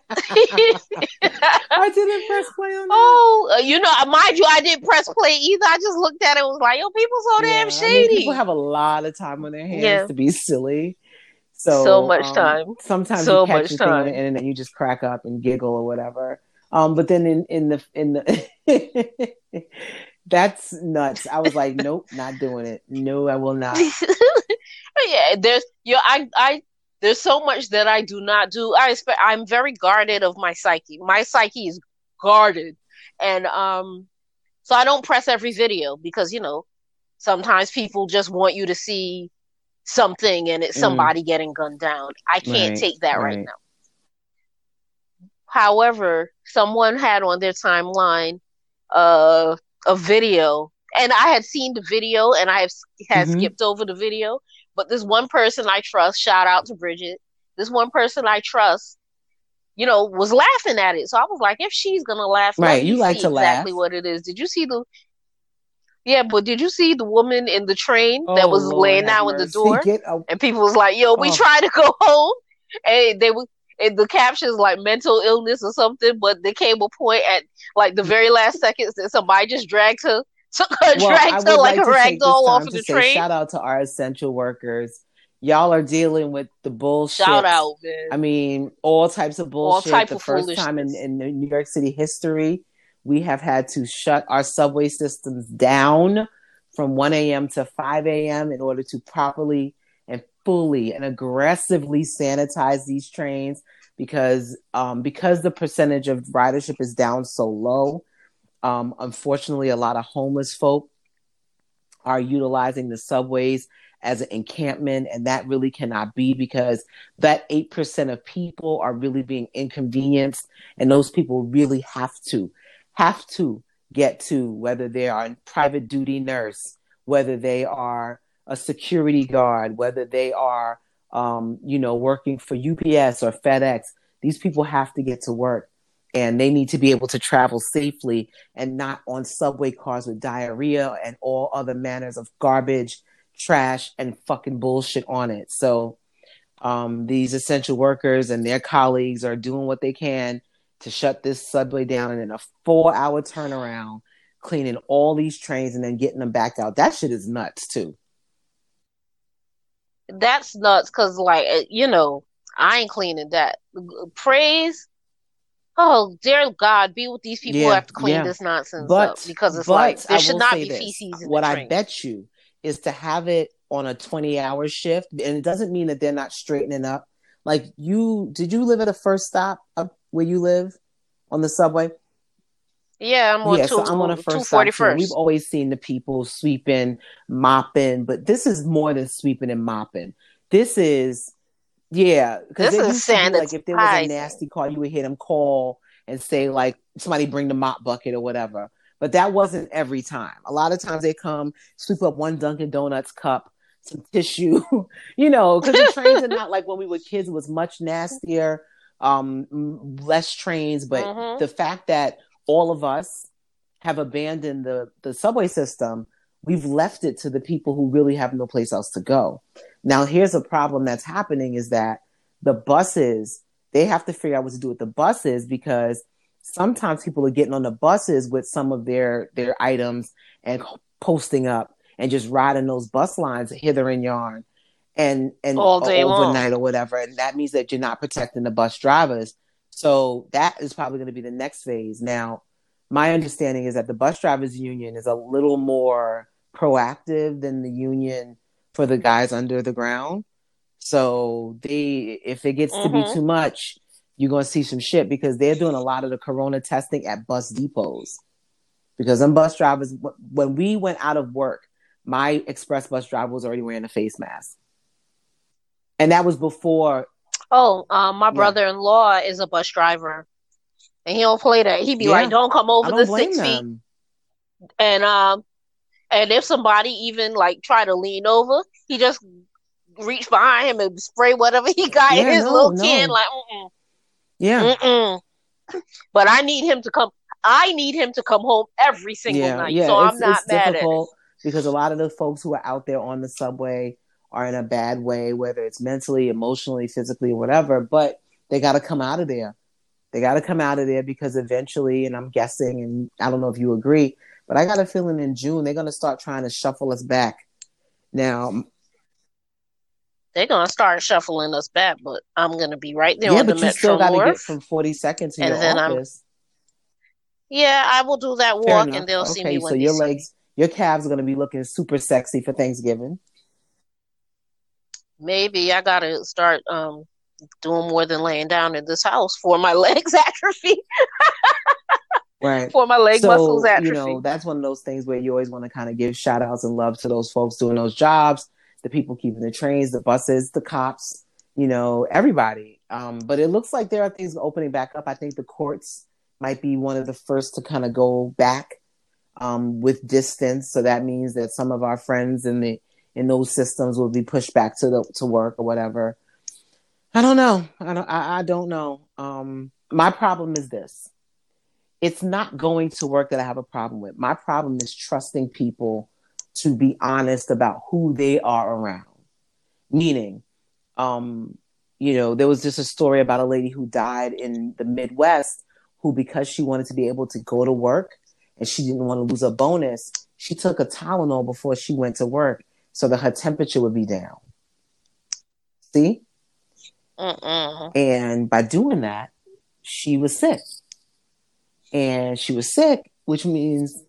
didn't press play on that.
Oh, uh, you know, mind you, I didn't press play either. I just looked at it and was like, yo, people so yeah, damn shady. I mean,
people have a lot of time on their hands yeah. to be silly. So,
so much um, time.
Sometimes so you catch much time. on the internet, you just crack up and giggle or whatever. Um, but then in, in the in the *laughs* that's nuts. I was like, nope, not doing it. No, I will not.
Yeah, there's you. Know, I I there's so much that I do not do. I expect I'm very guarded of my psyche. My psyche is guarded, and um, so I don't press every video because you know sometimes people just want you to see something and it's mm. somebody mm. getting gunned down. I can't right, take that right. right now. However, someone had on their timeline uh, a video, and I had seen the video, and I have had mm-hmm. skipped over the video. But this one person I trust, shout out to Bridget. This one person I trust, you know, was laughing at it. So I was like, if she's gonna laugh,
right? You like to
exactly
laugh.
what it is. Did you see the? Yeah, but did you see the woman in the train oh, that was oh, Lord laying down in the door? A... And people was like, "Yo, we oh. trying to go home," and they were. And the captions like mental illness or something, but there came a point at like the very last seconds that somebody just dragged her *laughs* took her, well, dragged her like, like a rag doll off of the train.
Shout out to our essential workers. Y'all are dealing with the bullshit.
Shout out, man.
I mean, all types of bullshit. Type the of first time in, in New York City history, we have had to shut our subway systems down from 1 a.m. to 5 a.m. in order to properly and fully and aggressively sanitize these trains because um, because the percentage of ridership is down so low um, unfortunately, a lot of homeless folk are utilizing the subways as an encampment, and that really cannot be because that 8% of people are really being inconvenienced, and those people really have to, have to get to whether they are a private duty nurse, whether they are a security guard, whether they are, um, you know, working for UPS or FedEx. These people have to get to work and they need to be able to travel safely and not on subway cars with diarrhea and all other manners of garbage, trash, and fucking bullshit on it. So, um, these essential workers and their colleagues are doing what they can to shut this subway down and in a four hour turnaround, cleaning all these trains and then getting them back out. That shit is nuts too.
That's nuts because, like, uh, you know, I ain't cleaning that. Praise. Oh, dear God, be with these people yeah, who have to clean yeah. this nonsense but, up because it's like there should not be this. feces.
what I bet you is to have it on a 20 hour shift, and it doesn't mean that they're not straightening up. Like you, did you live at a first stop up where you live on the subway?
Yeah, I'm on yeah, two, so I'm on a first stop.
We've always seen the people sweeping, mopping, but this is more than sweeping and mopping. This is, yeah,
because this is
like if there was a nasty call, you would hear them call and say like somebody bring the mop bucket or whatever. But that wasn't every time. A lot of times they come sweep up one Dunkin' Donuts cup, some tissue, *laughs* you know, because the trains are not like when we were kids. It was much nastier, um, less trains. But mm-hmm. the fact that all of us have abandoned the the subway system, we've left it to the people who really have no place else to go. Now, here's a problem that's happening: is that the buses they have to figure out what to do with the buses because sometimes people are getting on the buses with some of their their items and posting up and just riding those bus lines hither and yarn and and
all day
overnight
long.
or whatever and that means that you're not protecting the bus drivers so that is probably going to be the next phase now my understanding is that the bus drivers union is a little more proactive than the union for the guys under the ground so they, if it gets mm-hmm. to be mm-hmm. too much, you're gonna see some shit because they're doing a lot of the corona testing at bus depots. Because them bus drivers, when we went out of work, my express bus driver was already wearing a face mask, and that was before.
Oh, um, my brother-in-law is a bus driver, and he don't play that. He'd be yeah. like, "Don't come over the six them. feet," and um, and if somebody even like try to lean over, he just reach behind him and spray whatever he got yeah, in his no, little no. can. Like, Mm-mm.
yeah.
Mm-mm. But I need him to come. I need him to come home every single yeah, night. Yeah, so I'm not mad at it.
Because a lot of the folks who are out there on the subway are in a bad way, whether it's mentally, emotionally, physically, whatever. But they got to come out of there. They got to come out of there because eventually, and I'm guessing, and I don't know if you agree, but I got a feeling in June they're going to start trying to shuffle us back. Now,
they're gonna start shuffling us back, but I'm gonna be right there yeah, on the Metro still gotta North. Get
from 40 seconds to and your office.
I'm, yeah, I will do that walk, and they'll okay, see me.
so your legs, your calves are gonna be looking super sexy for Thanksgiving.
Maybe I gotta start um, doing more than laying down in this house for my *laughs* legs atrophy. *laughs*
right
for my leg so, muscles atrophy.
You know, that's one of those things where you always want to kind of give shout outs and love to those folks doing those jobs the people keeping the trains, the buses, the cops, you know, everybody. Um, but it looks like there are things opening back up. I think the courts might be one of the first to kind of go back um, with distance. So that means that some of our friends in the in those systems will be pushed back to the to work or whatever. I don't know. I don't. I, I don't know. Um, my problem is this: it's not going to work that I have a problem with. My problem is trusting people to be honest about who they are around. Meaning, um, you know, there was just a story about a lady who died in the Midwest who, because she wanted to be able to go to work and she didn't want to lose a bonus, she took a Tylenol before she went to work so that her temperature would be down. See?
Mm-mm.
And by doing that, she was sick. And she was sick, which means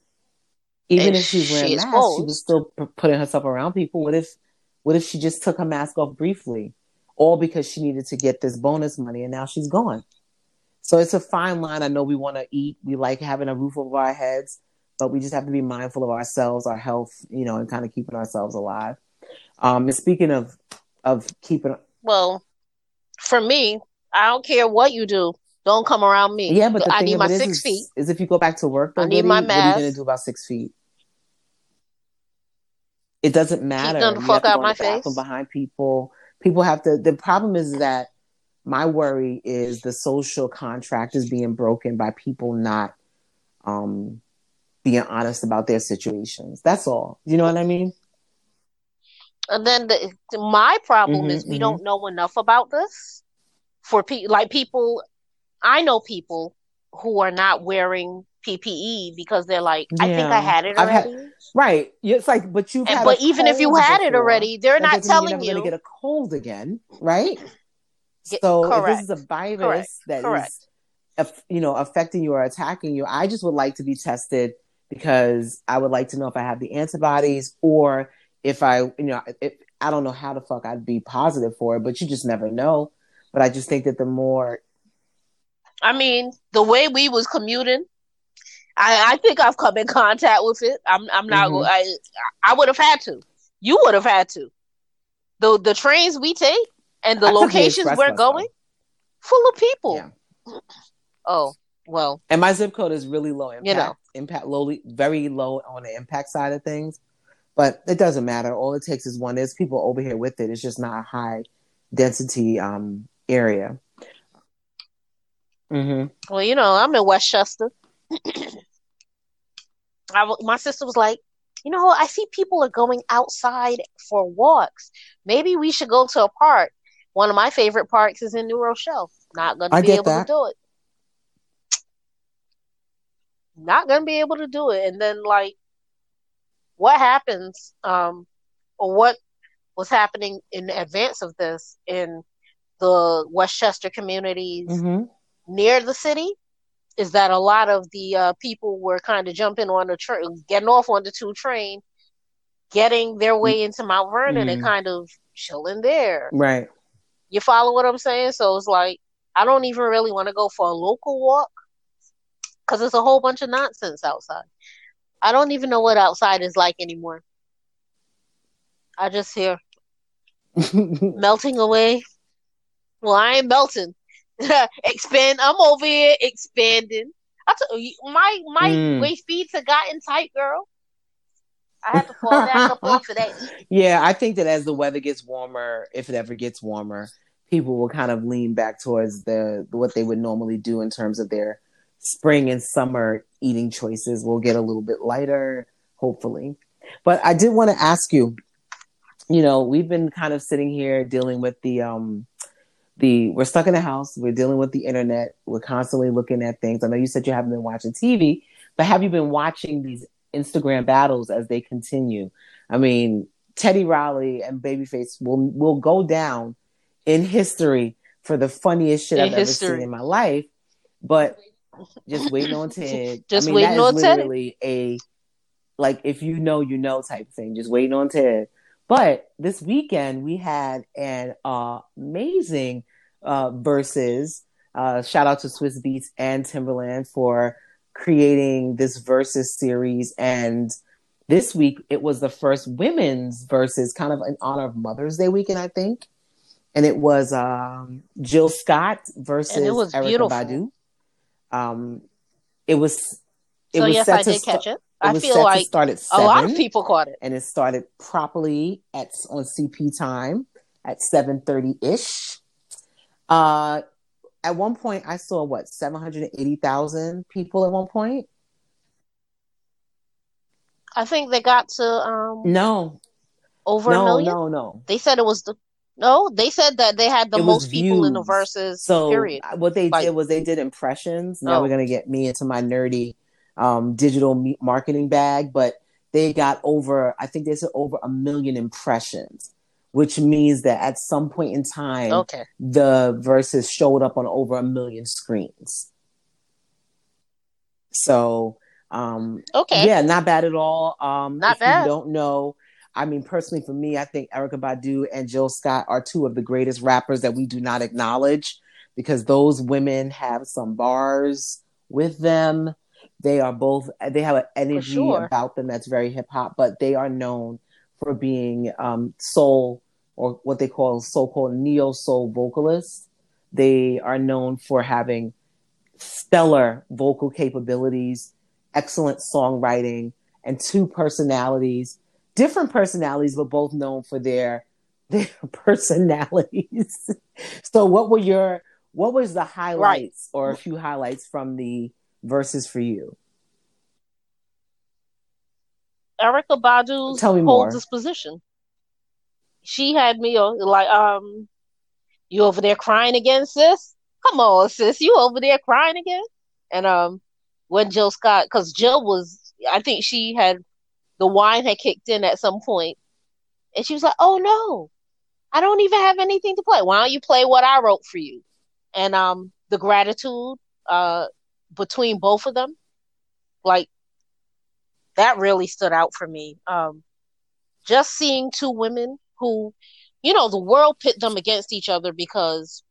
even if she's wearing she mask, she was still p- putting herself around people. What if, what if she just took her mask off briefly, all because she needed to get this bonus money, and now she's gone. So it's a fine line. I know we want to eat. We like having a roof over our heads, but we just have to be mindful of ourselves, our health, you know, and kind of keeping ourselves alive. Um, and speaking of of keeping,
well, for me, I don't care what you do. Don't come around me.
Yeah, but
I need my
six
is, feet.
Is if you go back to work, though, I need my mask. What are you going to do about six feet? It doesn't matter.
Keep the fuck out my face.
Behind people, people have to. The problem is that my worry is the social contract is being broken by people not um, being honest about their situations. That's all. You know what I mean?
And then the, my problem mm-hmm, is we mm-hmm. don't know enough about this for people like people I know people who are not wearing PPE because they're like, yeah. I think I had it already. Had,
right. It's like, but you've
but even if you had before, it already, they're not telling you. You're
going to get a cold again, right? so if this is a virus correct. that correct. is, you know, affecting you or attacking you, I just would like to be tested because I would like to know if I have the antibodies or if I, you know, if, I don't know how the fuck I'd be positive for it, but you just never know. But I just think that the more
I mean, the way we was commuting, I, I think I've come in *laughs* contact with it. I'm I'm not mm-hmm. I I would have had to. You would have had to. The the trains we take and the I locations the we're going, full of people. Yeah. *clears throat* Oh, well.
And my zip code is really low impact. You know. Impact lowly very low on the impact side of things. But it doesn't matter. All it takes is one. There's people over here with it. It's just not a high density um area.
Mm-hmm. Well, you know, I'm in Westchester. *clears throat* I, my sister was like, you know, I see people are going outside for walks. Maybe we should go to a park. One of my favorite parks is in New Rochelle. Not going to be able that. to do it. Not going to be able to do it. And then, like, what happens, um, or what was happening in advance of this in the Westchester communities mm-hmm. Near the city is that a lot of the uh, people were kind of jumping on the train, getting off on the two train, getting their way mm. into Mount Vernon mm. and kind of chilling there.
Right.
You follow what I'm saying? So it's like I don't even really want to go for a local walk because it's a whole bunch of nonsense outside. I don't even know what outside is like anymore. I just hear *laughs* melting away. Well, I ain't melting. *laughs* expand. I'm over here expanding. I told you, my my mm. waist beads have gotten tight, girl. I have to *laughs* fall back up off of that.
Yeah, I think that as the weather gets warmer, if it ever gets warmer, people will kind of lean back towards the what they would normally do in terms of their spring and summer eating choices. Will get a little bit lighter, hopefully. But I did want to ask you. You know, we've been kind of sitting here dealing with the um the we're stuck in the house. We're dealing with the internet. We're constantly looking at things. I know you said you haven't been watching tv but have you been watching these instagram battles as they continue? I mean teddy riley and babyface will will go down in history for the funniest shit in i've history. ever seen in my life but *laughs* just waiting on ted.
Just I mean, waiting on
literally ted a like if you know you know type thing. Just waiting on ted but this weekend we had an uh, amazing uh, verses. Uh, shout out to Swizz Beatz and Timbaland for creating this verses series. And this week it was the first women's verses, kind of in honor of Mother's Day weekend, I think. And it was um, Jill Scott versus Erykah Badu. Um, it was.
It so was yes, I did st- catch it. I feel like a lot of people caught it,
and it started properly at on CP time at seven thirty ish. Uh, at one point, I saw what seven hundred eighty thousand people. At one point,
I think they got to um
no
over
no,
a million.
No, no,
they said it was the no. They said that they had the it most people in the verses.
So
period.
what they like, did was they did impressions. Now oh. we're gonna get me into my nerdy um, digital marketing bag, but they got over, I think they said over a million impressions, which means that at some point in time,
okay.
the verses showed up on over a million screens. So, um,
okay,
yeah, not bad at all. Um,
not bad.
Don't know. I mean, personally, for me, I think Erykah Badu and Jill Scott are two of the greatest rappers that we do not acknowledge because those women have some bars with them they are both they have an energy sure. about them that's very hip hop, but they are known for being um, soul or what they call so-called neo soul vocalists. They are known for having stellar vocal capabilities, excellent songwriting, and two personalities, different personalities, but both known for their *laughs* their personalities. *laughs* so, what were your what was the highlights right. or a few highlights from the verses for you?
Erykah Badu's Tell me holds more. this position. She had me like, um, you over there crying again, sis? Come on, sis, you over there crying again? And um, when Jill Scott, because Jill was, I think she had the wine had kicked in at some point, and she was like, "Oh no, I don't even have anything to play. Why don't you play what I wrote for you?" And um, the gratitude uh between both of them, like that really stood out for me. Um, just seeing two women who, you know, the world pit them against each other because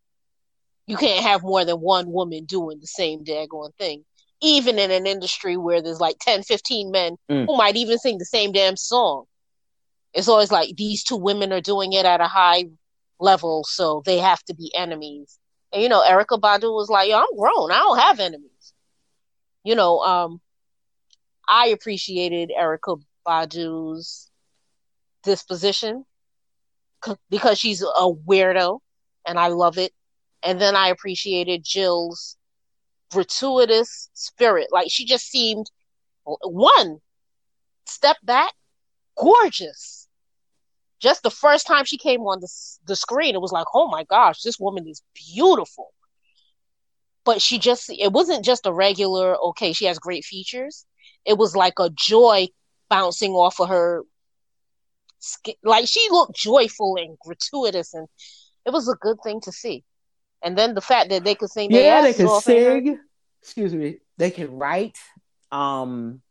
you can't have more than one woman doing the same daggone thing. Even in an industry where there's like 10, 15 men mm. who might even sing the same damn song. It's always like these two women are doing it at a high level, so they have to be enemies. And you know, Erykah Badu was like, Yo, I'm grown. I don't have enemies. You know, um, I appreciated Erykah Badu's disposition because she's a weirdo and I love it. And then I appreciated Jill's gratuitous spirit. Like she just seemed one step back, gorgeous. Just the first time she came on the, the screen, it was like, oh my gosh, this woman is beautiful. But she just, it wasn't just a regular, okay, she has great features. It was like a joy bouncing off of her. Like she looked joyful and gratuitous, and it was a good thing to see. And then the fact that they could sing,
yeah, they could sing. Excuse me, they can write. Um,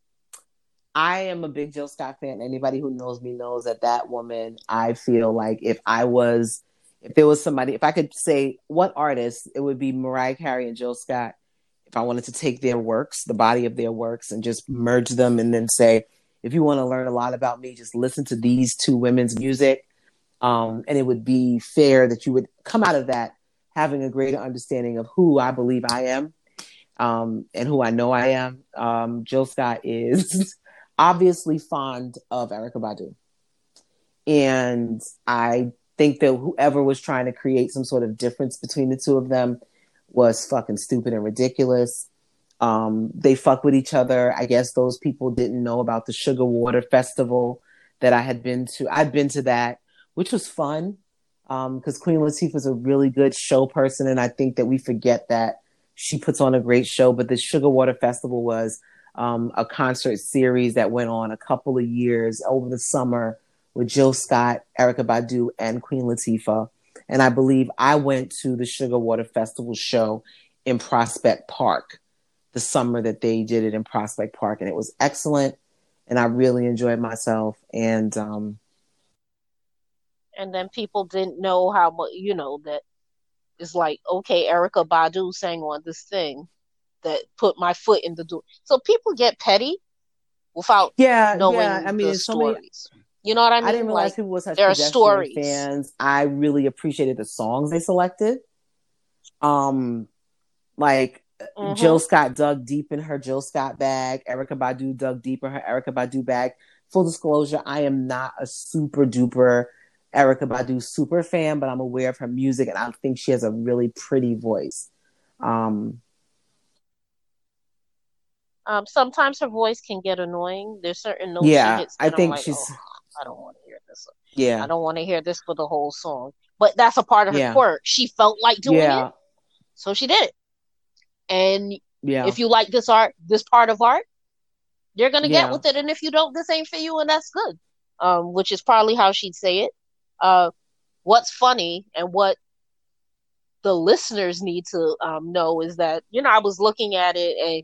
I am a big Jill Scott fan. Anybody who knows me knows that that woman. I feel like if I was, if there was somebody, if I could say what artist, it would be Mariah Carey and Jill Scott. If I wanted to take their works, the body of their works, and just merge them, and then say, if you want to learn a lot about me, just listen to these two women's music. Um, and it would be fair that you would come out of that having a greater understanding of who I believe I am um, and who I know I am. Um, Jill Scott is *laughs* obviously fond of Erykah Badu. And I think that whoever was trying to create some sort of difference between the two of them was fucking stupid and ridiculous. Um, they fuck with each other. I guess those people didn't know about the Sugar Water Festival that I had been to. I'd been to that, which was fun because um, Queen Latifah is a really good show person, and I think that we forget that she puts on a great show. But the Sugar Water Festival was um, a concert series that went on a couple of years over the summer with Jill Scott, Erykah Badu, and Queen Latifah. And I believe I went to the Sugar Water Festival show in Prospect Park the summer that they did it in Prospect Park, and it was excellent. And I really enjoyed myself. And um,
and then people didn't know how much you know that it's like okay erykah badu sang on this thing that put my foot in the door so people get petty without
yeah knowing yeah. i mean the
stories so many, you know what i mean
i didn't realize like, people were such there are stories fans i really appreciated the songs they selected um like mm-hmm. Jill Scott dug deep in her Jill Scott bag. Erykah Badu dug deep in her Erykah Badu bag. Full disclosure, I am not a super duper Erykah Badu super fan, but I'm aware of her music and I think she has a really pretty voice. Um,
um, sometimes her voice can get annoying. There's certain notes
yeah, I think like, she's. Oh,
I don't want to hear this.
Yeah,
I don't want to hear this for the whole song. But that's a part of her yeah. quirk. She felt like doing yeah. it, so she did it. And yeah. if you like this art, this part of art, you're gonna get yeah. with it. And if you don't, this ain't for you, and that's good. Um, which is probably how she'd say it uh, what's funny and what the listeners need to um, know is that you know I was looking at it and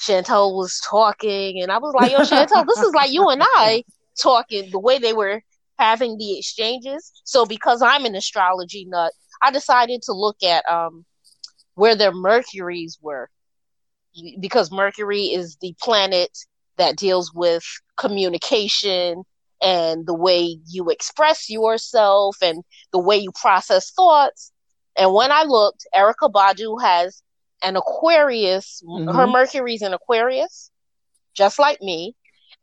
Chantel was talking and I was like, "Yo, Chantel, this is like you and I *laughs* talking the way they were having the exchanges." So because I'm an astrology nut, I decided to look at um, where their Mercuries were because Mercury is the planet that deals with communication and the way you express yourself and the way you process thoughts. And when I looked, Erykah Badu has an Aquarius, mm-hmm. her Mercury's in Aquarius, just like me.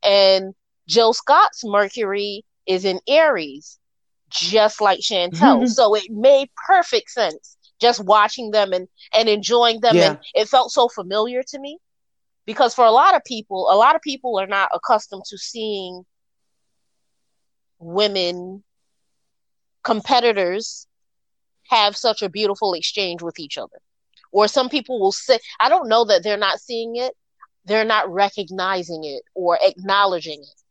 And Jill Scott's Mercury is in Aries, just like Chantel. Mm-hmm. So it made perfect sense just watching them and, and enjoying them. Yeah. And it felt so familiar to me because for a lot of people, a lot of people are not accustomed to seeing women competitors have such a beautiful exchange with each other or some people will say i don't know that they're not seeing it they're not recognizing it or acknowledging it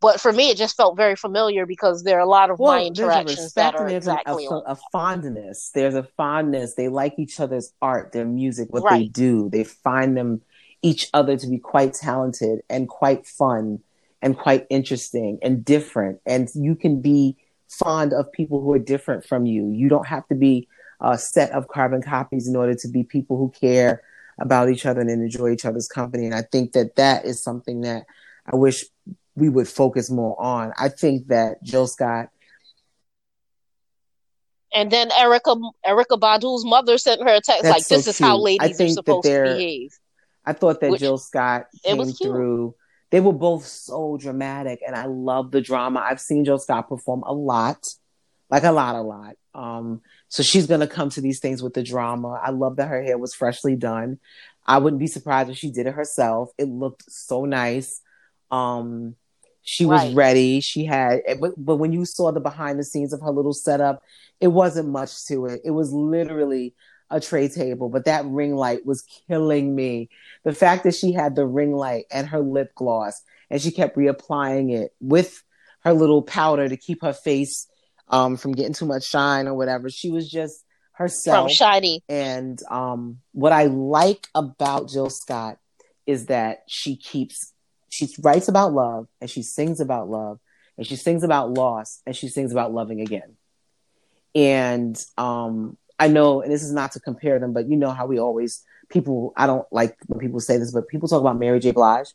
but for me, it just felt very familiar because there are a lot of well, my interactions that are exactly
a, a, fondness. There's a fondness. They like each other's art, their music, what right. they do. They find them each other to be quite talented and quite fun and quite interesting and different. And you can be fond of people who are different from you. You don't have to be a set of carbon copies in order to be people who care about each other and enjoy each other's company. And I think that that is something that I wish we would focus more on. I think that Jill Scott.
And then Erykah Erykah Badu's mother sent her a text like, "This so is cute. how ladies are supposed to behave."
I thought that Which, Jill Scott came through. They were both so dramatic, and I love the drama. I've seen Jill Scott perform a lot, like a lot, a lot. Um, so she's gonna come to these things with the drama. I love that her hair was freshly done. I wouldn't be surprised if she did it herself. It looked so nice. Um, she right. was ready. She had, eh, but, but when you saw the behind the scenes of her little setup, it wasn't much to it. It was literally a tray table, but that ring light was killing me. The fact that she had the ring light and her lip gloss and she kept reapplying it with her little powder to keep her face um, from getting too much shine or whatever. She was just herself.
From shiny.
And um, what I like about Jill Scott is that she keeps she writes about love and she sings about love and she sings about loss and she sings about loving again. And um, I know, and this is not to compare them, but you know how we always people. I don't like when people say this, but people talk about Mary J. Blige,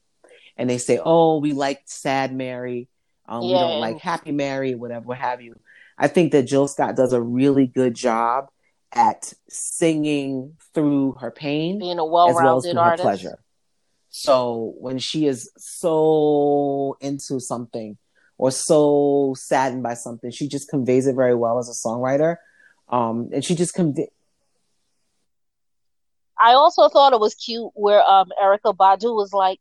and they say, "Oh, we like sad Mary, um, yeah. we don't like happy Mary, whatever, what have you." I think that Jill Scott does a really good job at singing through her pain,
being a well-rounded as well as through artist. pleasure.
So when she is so into something or so saddened by something, she just conveys it very well as a songwriter. Um, and she just convey.
I also thought it was cute where um, Erykah Badu was like,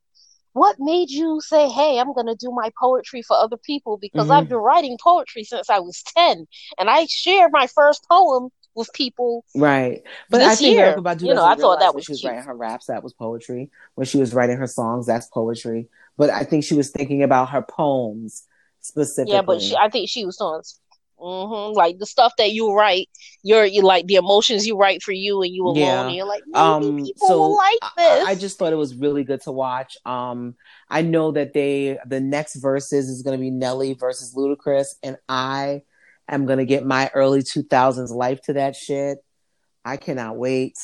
"What made you say, hey, I'm going to do my poetry for other people? Because mm-hmm. I've been writing poetry since I was ten, and I shared my first poem with people.
Right. But I think year, Erykah Badu you know, I thought that was she was cute. writing her raps, that was poetry. When she was writing her songs, that's poetry. But I think she was thinking about her poems specifically.
Yeah, but she, I think she was doing mm-hmm, like the stuff that you write. You're you like the emotions you write for you and you alone. Yeah. And you're like, maybe um, people so will like this.
I, I, just thought it was really good to watch. Um, I know that they the next verses is going to be Nelly versus Ludacris, and I am going to get my early 2000s life to that shit. I cannot wait.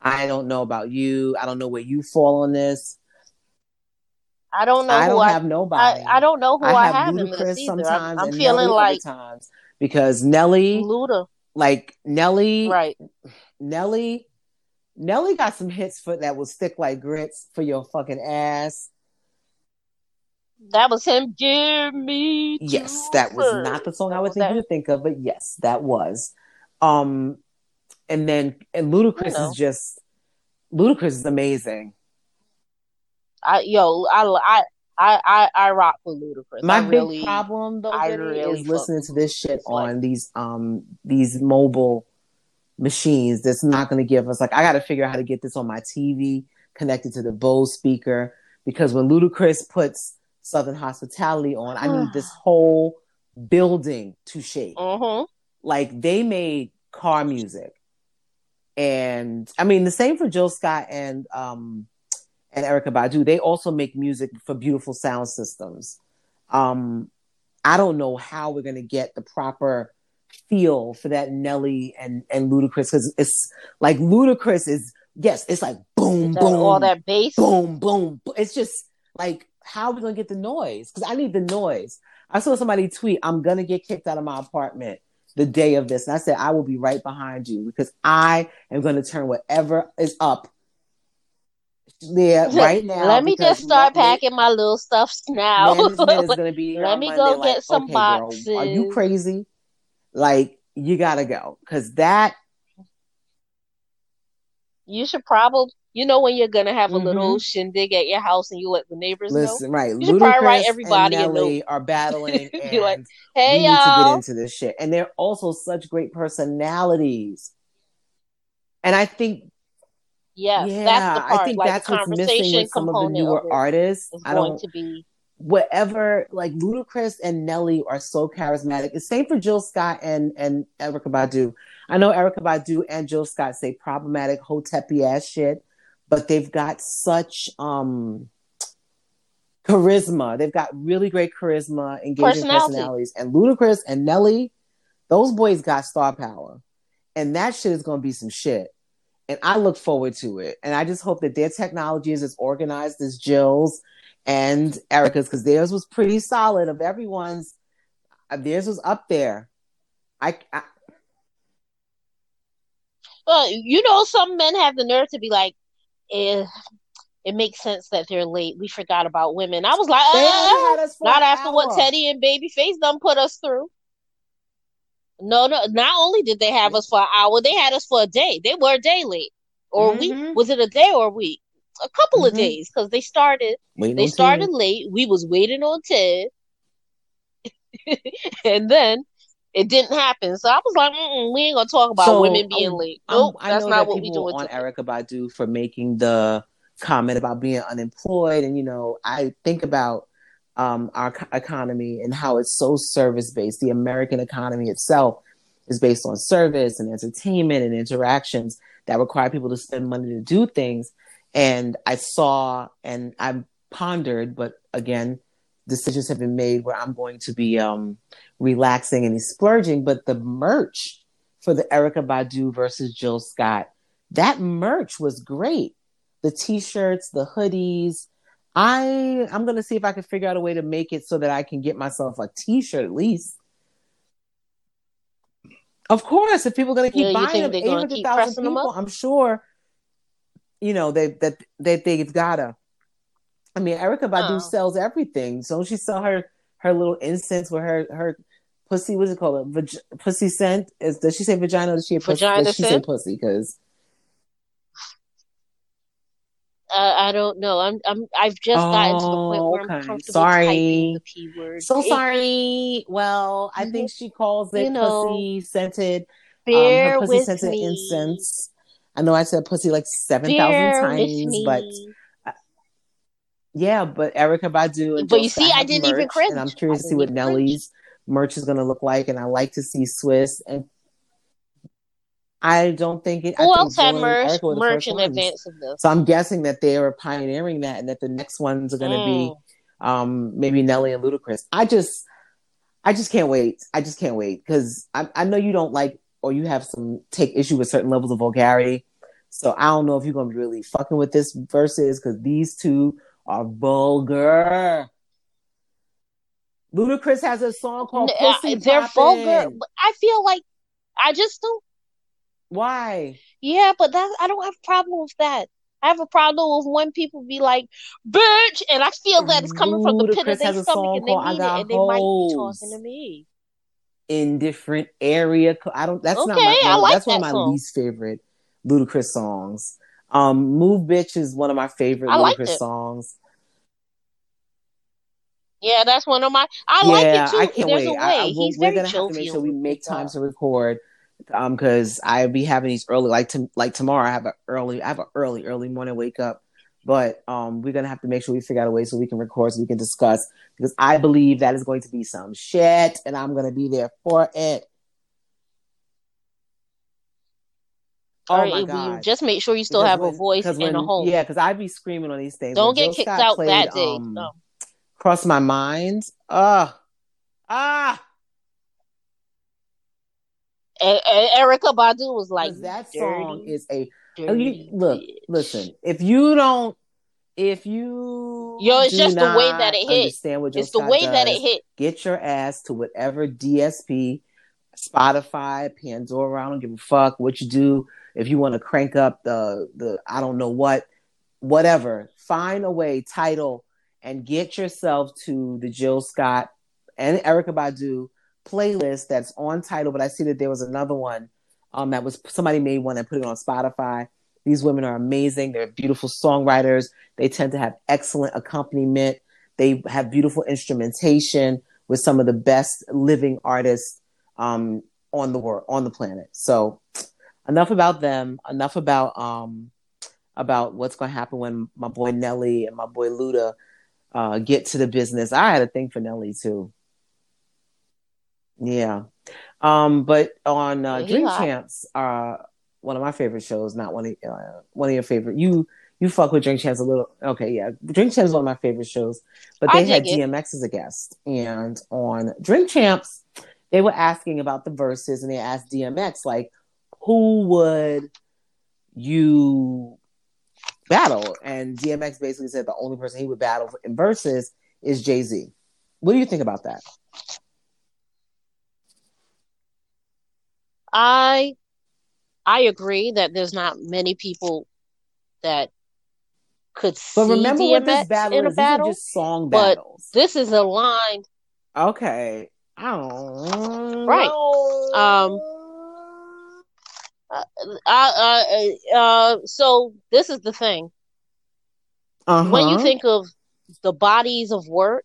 I don't know about you. I don't know where you fall on this.
I don't know.
I don't have I, nobody.
I, I, don't know who I have, I have in this sometimes. I'm, I'm feeling Nelly like
times because Nelly,
Luda,
like Nelly,
right?
Nelly, Nelly got some hits for that was thick like grits for your fucking ass.
That was him. Give me.
Yes, that was not the song I was thinking to think of, but yes, that was. Um, and then and Ludacris is just Ludacris is amazing.
I yo, I I I I, I rock with Ludacris.
My
I
big really, problem though really is listening to this shit on like, these um these mobile machines. That's not going to give us like I got to figure out how to get this on my TV connected to the Bose speaker because when Ludacris puts Southern Hospitality on. I need this *sighs* whole building to shake.
Mm-hmm.
Like they made car music, and I mean the same for Jill Scott and um and Erykah Badu. They also make music for beautiful sound systems. Um, I don't know how we're gonna get the proper feel for that Nelly and and Ludacris because it's like Ludacris is yes, it's like boom, boom,
all that bass,
boom, boom. It's just like how are we gonna get the noise? Because I need the noise. I saw somebody tweet, I'm gonna get kicked out of my apartment the day of this. And I said, I will be right behind you because I am gonna turn whatever is up there *laughs* right now.
Let me just start packing my little stuffs now.
Management is *laughs* gonna be
Let me go
like,
get some
okay,
boxes.
Girl, are you crazy? Like you gotta go because that
you should probably you know when you're gonna have a mm-hmm. little shindig at your house and you let the neighbors
Listen,
know.
Right,
you should probably write everybody
and Nelly are battling. *laughs* and like, hey we y'all, need to get into this shit, and they're also such great personalities. And I think
Yes, yeah, that's the part. I think like that's what's missing with
some of the newer artists. I don't to be whatever. Like Ludacris and Nelly are so charismatic. The same for Jill Scott and and Erykah Badu. I know Erykah Badu and Jill Scott say problematic hotepi ass shit, but they've got such um charisma. They've got really great charisma, engaging personalities. And Ludacris and Nelly, those boys got star power. And that shit is gonna be some shit. And I look forward to it. And I just hope that their technology is as organized as Jill's and Erykah's, because theirs was pretty solid of everyone's. Uh, theirs was up there. I, I
well, you know, some men have the nerve to be like, eh, it makes sense that they're late. We forgot about women. I was like, uh, not after hour. what Teddy and Babyface done put us through. No, no. Not only did they have us for an hour, they had us for a day. They were a day late, or mm-hmm. a week. Was it a day or a week? A couple mm-hmm. of days because they started. Waiting they started Ted. late. We was waiting on Ted, *laughs* and then it didn't happen. So I was like, we ain't gonna talk about so, women being um, late. Nope, that's not
that what we doing. On today. Erykah Badu for making the comment about being unemployed, and you know, I think about um, our economy and how it's so service based. The American economy itself is based on service and entertainment and interactions that require people to spend money to do things. And I saw and I pondered, but again, decisions have been made where I'm going to be um, relaxing and splurging. But the merch for the Erykah Badu versus Jill Scott, that merch was great. The t-shirts, the hoodies. I I'm gonna see if I can figure out a way to make it so that I can get myself a t-shirt at least. Of course, if people are gonna keep yeah, buying them, eight hundred thousand people, I'm sure. You know they that that they've gotta. I mean, Erykah Badu oh. sells everything. So she sell her her little incense with her her pussy. What's it called? Vag- pussy scent. Is does she say vagina? Or does she pussy? Vagina does she say pussy? Because
uh, I don't know. I'm I'm I've just oh, gotten to the point where okay. I'm comfortable sorry. typing the p word.
So it, sorry. Well, I think she calls it you know, pussy scented. Bear um, her pussy with scented me. incense. I know I said pussy like seven thousand times, but yeah, but Erykah Badu.
And but you see, I didn't merch, even cringe.
And I'm curious to see what Nelly's merch is going to look like, and I like to see Swiss. And I don't think it.
Who else had merch, merch in advance of this?
So I'm guessing that they are pioneering that, and that the next ones are going to mm. be um, maybe Nelly and Ludacris. I just, I just can't wait. I just can't wait because I, I know you don't like or you have some take issue with certain levels of vulgarity. So I don't know if you're going to be really fucking with this versus because these two are vulgar. Ludacris has a song called no, uh, Pussy They're Poppin'. vulgar.
I feel like I just don't.
Why?
Yeah, but that I don't have a problem with that. I have a problem with when people be like, "Bitch," and I feel that it's coming from the pit of their stomach, and they mean it, and they might be talking to me.
In different area, I don't. That's okay, not my. I like that's one of my song. least favorite Ludacris songs. Um, Move Bitch is one of my favorite I Ludacris songs.
Yeah, that's one of my. I yeah, like it too. I can't There's wait. A way. I, I,
He's we're gonna have to make sure we make time to record. Um, because I'll be having these early, like to, like tomorrow. I have an early, I have an early, early morning wake up. But um, we're gonna have to make sure we figure out a way so we can record, so we can discuss. Because I believe that is going to be some shit, and I'm gonna be there for it.
Oh or my God. just make sure you still because have when, a voice and when, a home.
Yeah, because I'd be screaming on these things.
Don't when get Jill kicked Scott out played, that day. Um, no.
Cross my mind. Ah, ah.
Erykah Badu was like
that song is a you, look. Bitch. Listen, if you don't, if you
yo, it's just the way that it hit. Understand what it's the way does, that it hit.
Get your ass to whatever DSP, Spotify, Pandora. I don't give a fuck what you do if you want to crank up the the I don't know what, whatever, find a way, Tidal, and get yourself to the Jill Scott and Erykah Badu playlist that's on Tidal. But I see that there was another one um, that was somebody made one and put it on Spotify. These women are amazing. They're beautiful songwriters. They tend to have excellent accompaniment. They have beautiful instrumentation with some of the best living artists um, on the world on the planet. So enough about them. Enough about um, about what's going to happen when my boy Nelly and my boy Luda uh, get to the business. I had a thing for Nelly too. Yeah. Um, but on uh, Drink Champs, uh, one of my favorite shows, not one of uh, one of your favorite. You you fuck with Drink Champs a little. Okay, yeah, Drink Champs is one of my favorite shows. But they had it. DMX as a guest, and on Drink Champs, they were asking about the verses, and they asked DMX like, who would you battle? And DMX basically said the only person he would battle in verses is Jay Z. What do you think about that?
I I agree that there's not many people that could but remember DMX what this battle in a is. battle. just song battles. But this is a line.
Okay. I don't
Right. Um. Uh, uh, uh, uh, so this is the thing. Uh-huh. When you think of the bodies of work,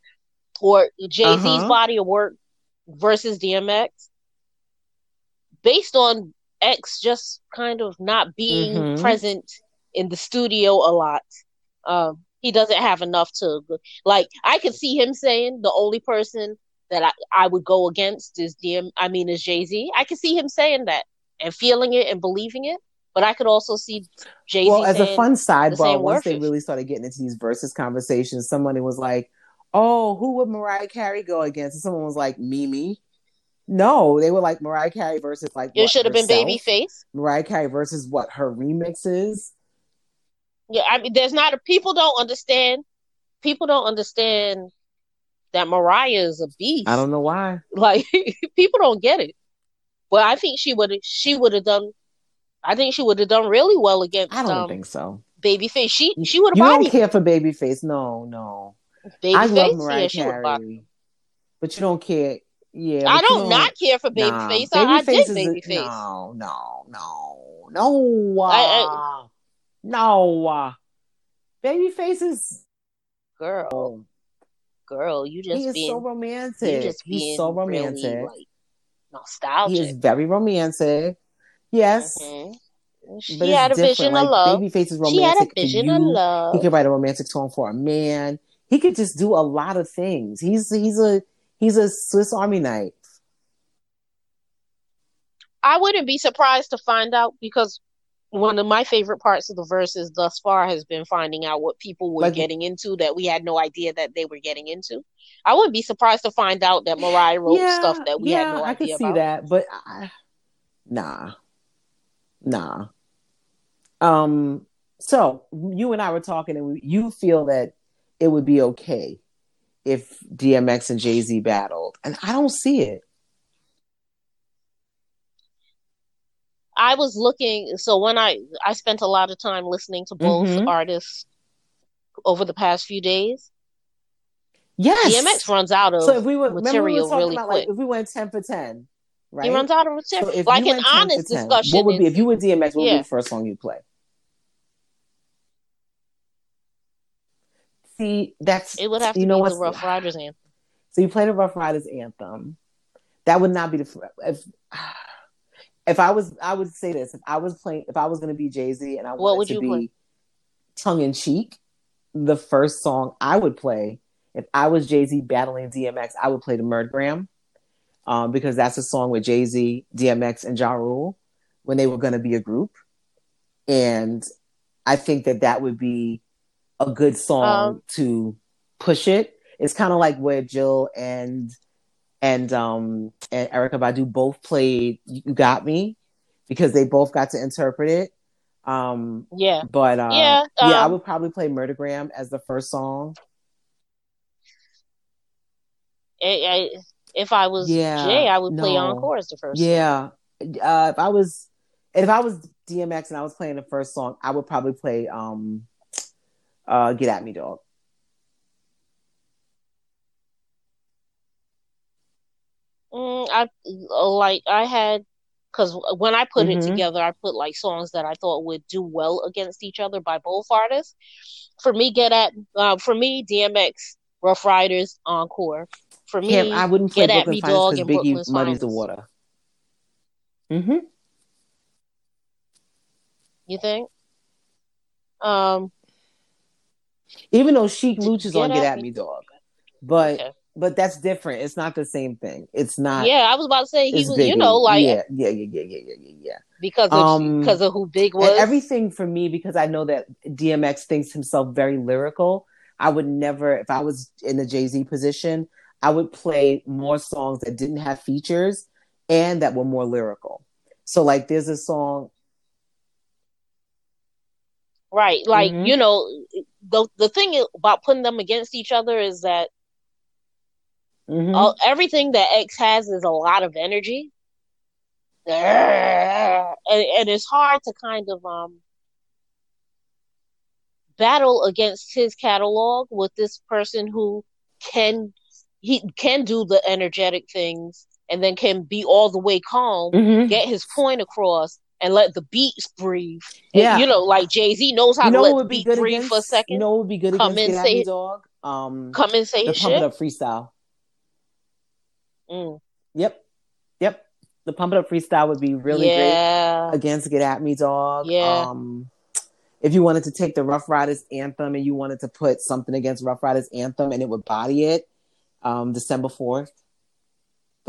or Jay Z's uh-huh. body of work versus DMX, based on X just kind of not being mm-hmm. present in the studio a lot. Um, he doesn't have enough to like. I could see him saying the only person that I, I would go against is DM. I mean, is Jay Z. I could see him saying that and feeling it and believing it. But I could also see Jay Z. Well,
as a fun sidebar, once they really started getting into these versus conversations, somebody was like, "Oh, who would Mariah Carey go against?" And someone was like, "Mimi." No, they were like Mariah Carey versus like
it should have been Babyface.
Mariah Carey versus what her remixes.
Yeah, I mean, there's not a people don't understand. People don't understand that Mariah is a beast.
I don't know why.
Like *laughs* people don't get it. But I think she would she would have done. I think she would have done really well against.
I don't um, think so.
Babyface. She she would have.
You don't care for Babyface? No, no. Babyface. I love Mariah yeah, Carey, but you don't care. Yeah,
I don't not care for Babyface. Nah, I, I did Babyface.
No, no, no, no, uh, I, I, no. Uh, Babyface is
girl, girl. You just
he
being,
so romantic. Just He's so romantic. Really, like,
nostalgic.
He is very romantic. Yes.
Mm-hmm. She had a different. vision like, of love.
Babyface is romantic. She had a vision of love. He could write a romantic song for a man. He could just do a lot of things. He's he's a He's a Swiss Army knife.
I wouldn't be surprised to find out because one of my favorite parts of the verses thus far has been finding out what people were like, getting into that we had no idea that they were getting into. I wouldn't be surprised to find out that Mariah wrote yeah, stuff that we yeah, had no idea
I could see that, but I, nah, nah. Um. So you and I were talking, and you feel that it would be okay if DMX and Jay Z battled, and I don't see it.
I was looking. So when I I spent a lot of time listening to both mm-hmm. artists over the past few days.
Yes,
DMX runs out of so if we were, material we were really about, quick.
Like, if we went ten for ten, right?
He runs out of material. So like an honest 10, discussion.
What would be if you were DMX? What yeah. would be the first song you play? see, that's
it would have to you know be the Ruff Ryders anthem.
So you play the Ruff Ryders anthem. That would not be the if if I was I would say this if I was playing if I was going to be Jay Z and I wanted to be tongue in cheek, the first song I would play if I was Jay Z battling DMX, I would play the Murdergram, um, because that's a song with Jay Z, DMX, and Ja Rule when they were going to be a group, and I think that that would be a good song um, to push it. It's kind of like where Jill and and um and Erykah Badu both played "You Got Me" because they both got to interpret it. Um,
yeah,
but uh, yeah, um, yeah, I um, would probably play "Murdergram" as the first song.
I, I, if I was yeah, Jay, I would no, play "Encore" as the first.
Yeah, uh, if I was if I was DMX and I was playing the first song, I would probably play um uh, get at me, dog.
Mm, I like I had because when I put mm-hmm. it together, I put like songs that I thought would do well against each other by both artists. For me, get at uh, for me, DMX, Ruff Ryders, Encore. For me,
yeah, I wouldn't get Brooklyn at me, dog, and Biggie Brooklyn's muddies the water. Mm-hmm.
You think? Um,
even though Sheek Louch is on Get At Me Dog, but okay. But that's different. It's not the same thing. It's not.
Yeah, I was about to say he was. You know, like
yeah, yeah, yeah, yeah, yeah, yeah, yeah.
Because of um, because of who Big was.
everything for me because I know that DMX thinks himself very lyrical. I would never, if I was in the Jay Z position, I would play more songs that didn't have features and that were more lyrical. So like, there's a song
Right. Like, mm-hmm. you know, the the thing about putting them against each other is that mm-hmm. all, everything that X has is a lot of energy. And, and it's hard to kind of um battle against his catalog with this person who can he can do the energetic things and then can be all the way calm, mm-hmm. get his point across, and let the beats breathe. Yeah, and, you know, like Jay Z knows how you know to let the beat breathe
against,
for a second.
You know, would be good come against and say, dog. Um,
come and say
the
pump
it up freestyle.
Mm.
Yep, yep. The pump it up freestyle would be really yeah. great against Get At Me Dog.
Yeah.
Um, if you wanted to take the Ruff Ryders anthem and you wanted to put something against Ruff Ryders anthem and it would body it, um, December fourth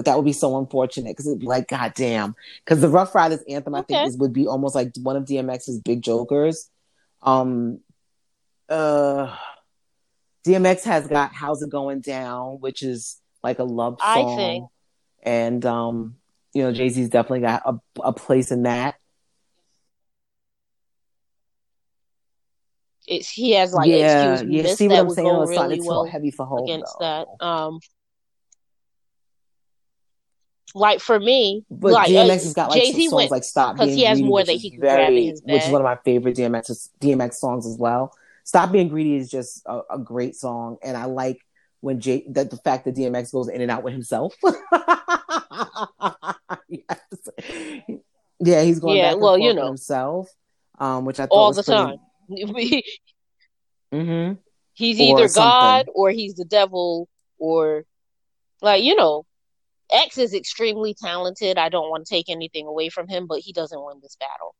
but that would be so unfortunate because it'd be like, God damn. Because the Ruff Ryders anthem, I think, is would be almost like one of DMX's big jokers. Um, uh, DMX has got "How's It Going Down," which is like a love song, I think. and um, you know, Jay Z's definitely got a, a place in that.
It's, he has like yeah, yeah. See what I'm saying? It's really well
heavy for home
against though. that. Um, like for me,
but
like,
DMX uh, has got like Jay-Z songs went, like "Stop"
because he has
greedy,
more that he can very, grab in his bag.
which is one of my favorite DMX DMX songs as well. "Stop Being Greedy" is just a, a great song, and I like when Jay that the fact that DMX goes in and out with himself. *laughs* yes. Yeah, he's going yeah, back well, you know, himself, um, which I thought all the pretty... time. *laughs* mm-hmm.
He's either God or he's the devil, or like you know, X is extremely talented. I don't want to take anything away from him, but he doesn't win this battle.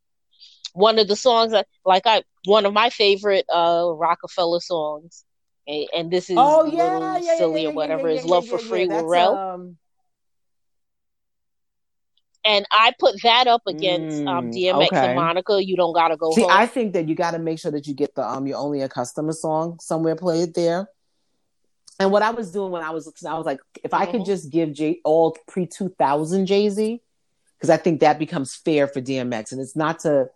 One of the songs that, like I, one of my favorite uh Roc-A-Fella songs, and, and this is oh, yeah, yeah, silly yeah, or whatever, is "Love for Free" with Rell. Um... And I put that up against um, mm, um, DMX okay. and Monica. You don't gotta go.
See,
home.
I think that you got to make sure that you get the um, "You're Only a Customer" song somewhere played there and what I was doing when I was I was like, if I could mm-hmm. just give Jay all pre two thousand Jay Z, because I think that becomes fair for DMX, and it's not to.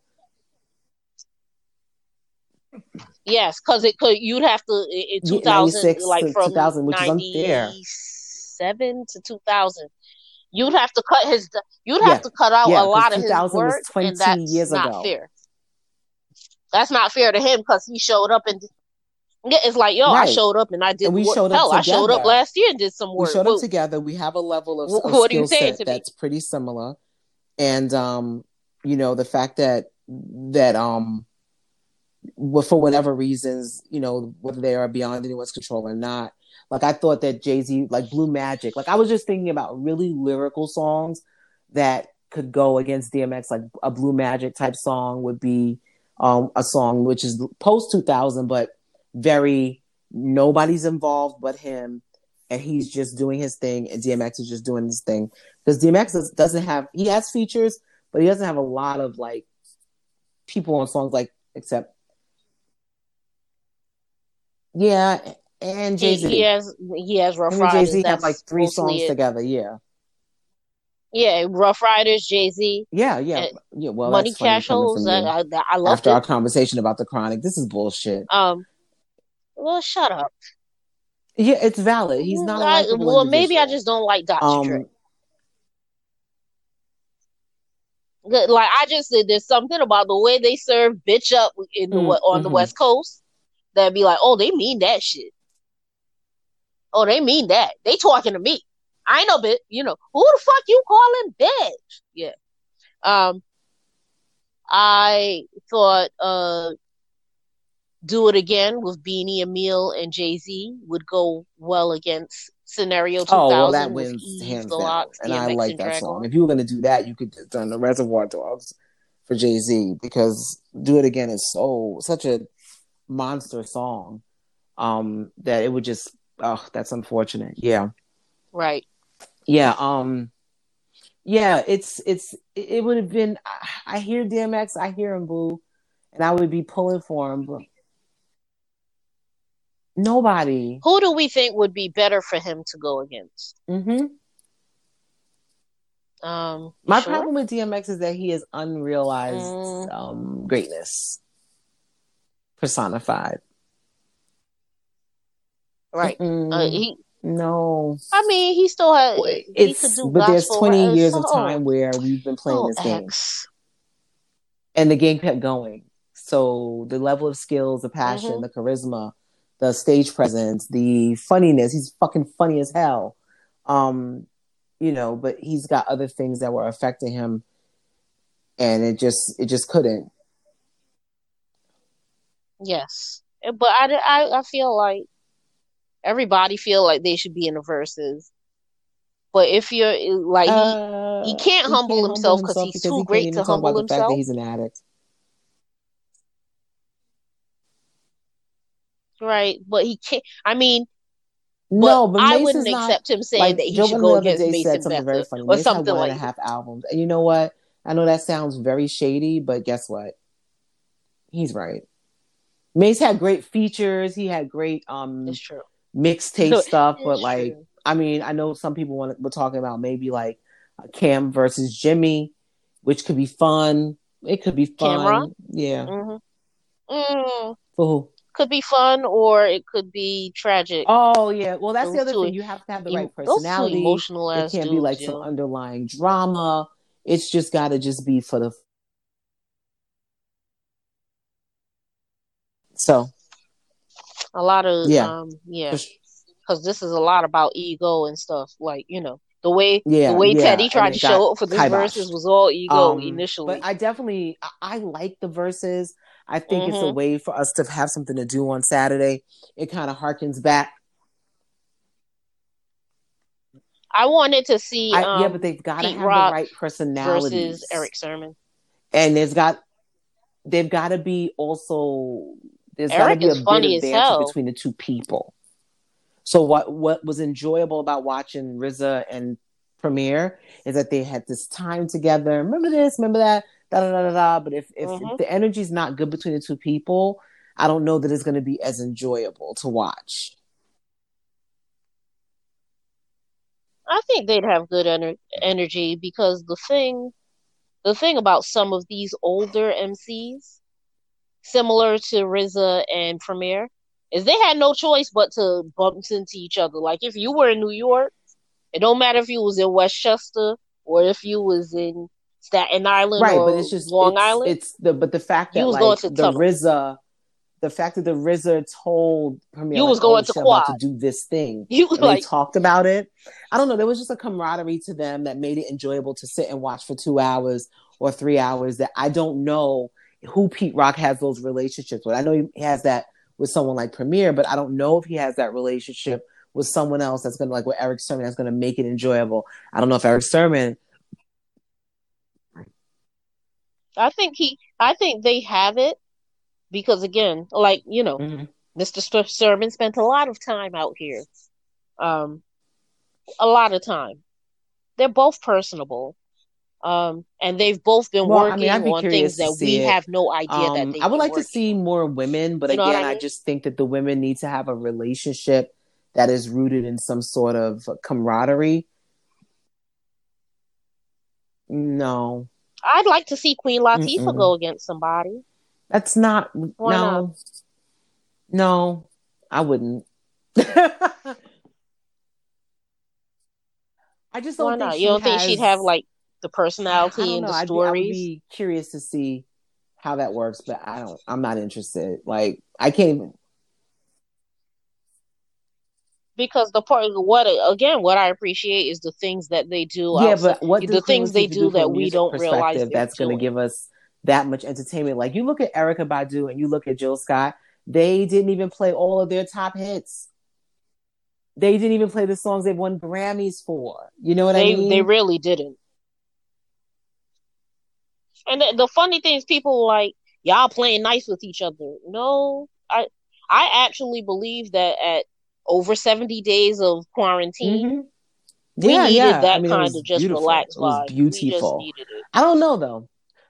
Yes, because it could. You'd have to in two thousand, like from 2000, which is unfair. Seven to two thousand. You'd have to cut his. You'd have yeah. to cut out yeah, a lot of his work, and that's years not ago. fair. That's not fair to him because he showed up and yeah, it's like yo, right. I showed up and I did. And we work. showed up. Hell, together. I showed up last year and did some work.
We showed up together. We have a level of, what, of skill set that's me? pretty similar, and um, you know, the fact that that um, for whatever reasons, you know, whether they are beyond anyone's control or not. Like I thought that Jay Z, like Blue Magic, like I was just thinking about really lyrical songs that could go against DMX. Like a Blue Magic type song would be um, a song which is post two thousand, but very nobody's involved but him and he's just doing his thing and DMX is just doing his thing because DMX doesn't have he has features but he doesn't have a lot of like people on songs like except yeah and Jay Z
he, he, has he has Ruff Ryders Jay Z
have like three songs it. together yeah
yeah Ruff Ryders, Jay Z
yeah yeah yeah well
Money Cash Hoes I, I, I love
after it. our conversation about the Chronic this is bullshit
um well, shut up.
Yeah, it's valid. He's not. I,
well,
individual.
maybe I just don't like Dr. Um, Dre. Like I just said, there's something about the way they serve bitch up in the mm, on mm-hmm. the West Coast that be like, oh, they mean that shit. Oh, they mean that. They talking to me. I know, bit. You know who the fuck you calling bitch? Yeah. Um, I thought uh do it again with Beanie, Amil, and Jay Z would go well against Scenario 2000. Oh, well, that wins hands down.
And I like that song. If you were going to do that, you could have done the Reservoir Dogs for Jay Z because "Do It Again" is so such a monster song um, that it would just oh that's unfortunate. Yeah,
right.
Yeah. Um. Yeah, it's it's it would have been. I hear DMX, I hear him, boo, and I would be pulling for him, but nobody.
Who do we think would be better for him to go against?
Mm-hmm. Um, My sure? problem with DMX is that he is unrealized mm. um, greatness personified.
Right. Uh, he.
No.
I mean, he still has.
It's but there's 20 years of time where we've been playing oh, this game, and the game kept going. So the level of skills, the passion, mm-hmm. the charisma, the stage presence, the funniness. He's fucking funny as hell. Um, you know, but he's got other things that were affecting him, and it just it just couldn't.
Yes, but I, I, I feel like everybody feel like they should be in the verses. But if you're like he, uh, he can't he humble can't himself because he's too he great to humble himself.
he's an addict.
Right, but he can't. I mean, no, but I wouldn't not, accept him saying like, that he Joe should go against Mason said something very funny. or Mace something one like and a half
albums. And you know what? I know that sounds very shady, but guess what? He's right. Mace had great features. He had great um mixtape no, stuff, but like true. I mean, I know some people want were talking about maybe like Cam versus Jimmy, which could be fun. It could be fun. Cam'ron? Yeah. Mm-hmm.
Mm. For who? could be fun or it could be tragic.
Oh yeah, well that's those the other thing. You have to have the right personality. Emotional it can't be like some underlying drama. It's just got to just be for the. So.
A lot of yeah, um, yeah, because this is a lot about ego and stuff. Like you know, the way yeah, the way yeah. Teddy tried to show up for this verses was all ego um, initially.
But I definitely I, I like the verses. I think mm-hmm. it's a mm-hmm. way for us to have something to do on Saturday. It kind of harkens back.
I wanted to see. I, um,
yeah, but they've got to have Rock the right personality
versus Erick Sermon,
and there's got they've got to be also there's got to be a bit of banter between the two people. So what what was enjoyable about watching RZA and Premier is that they had this time together. Remember this? Remember that? da da da da. But if if, mm-hmm. if the energy's not good between the two people, I don't know that it's going to be as enjoyable to watch.
I think they'd have good ener- energy because the thing, the thing about some of these older MCs, similar to RZA and Premier, is they had no choice but to bump into each other. Like if you were in New York, it don't matter if you was in Westchester or if you was in Staten Island, right? but it's just Long
it's,
Island.
It's the but the fact that you was like, going to the tunnel. RZA, the fact that the RZA told Premier
you was going to
quad to do this thing. *laughs* You like, they talked about it. I don't know. There was just a camaraderie to them that made it enjoyable to sit and watch for two hours or three hours. That I don't know who Pete Rock has those relationships with. I know he has that with someone like Premier, but I don't know if he has that relationship with someone else that's gonna like with Erick Sermon that's gonna make it enjoyable. I don't know if Erick Sermon
I think he, I think they have it because again, like you know, mm-hmm. Mr. Sermon spent a lot of time out here, um, a lot of time. They're both personable, um, and they've both been well, working I mean, on things that we it. have no idea um, that they.
I would like
working.
to see more women, but you again, I, mean? I just think that the women need to have a relationship that is rooted in some sort of camaraderie. No,
I'd like to see Queen Latifah Mm-mm. go against somebody.
That's not Why no. Not? No, I wouldn't. *laughs* I just don't. Why not?
you don't
has...
think she'd have like the personality and the stories? I'd be, I would
be curious to see how that works, but I don't. I'm not interested. Like I can't even
because the part what again what I appreciate is the things that they do. Yeah, outside, but what the things they do, do that we don't realize
that's going to give us that much entertainment. Like you look at Erykah Badu and you look at Jill Scott, they didn't even play all of their top hits. They didn't even play the songs they've won Grammys for. You know what
they,
I mean?
They really didn't. And the, the funny thing is, people like y'all playing nice with each other. No, I I actually believe that at over seventy days of quarantine. Mm-hmm. We yeah, needed yeah. that I mean, kind of just beautiful. relaxed vibe.
beautiful. I don't know though.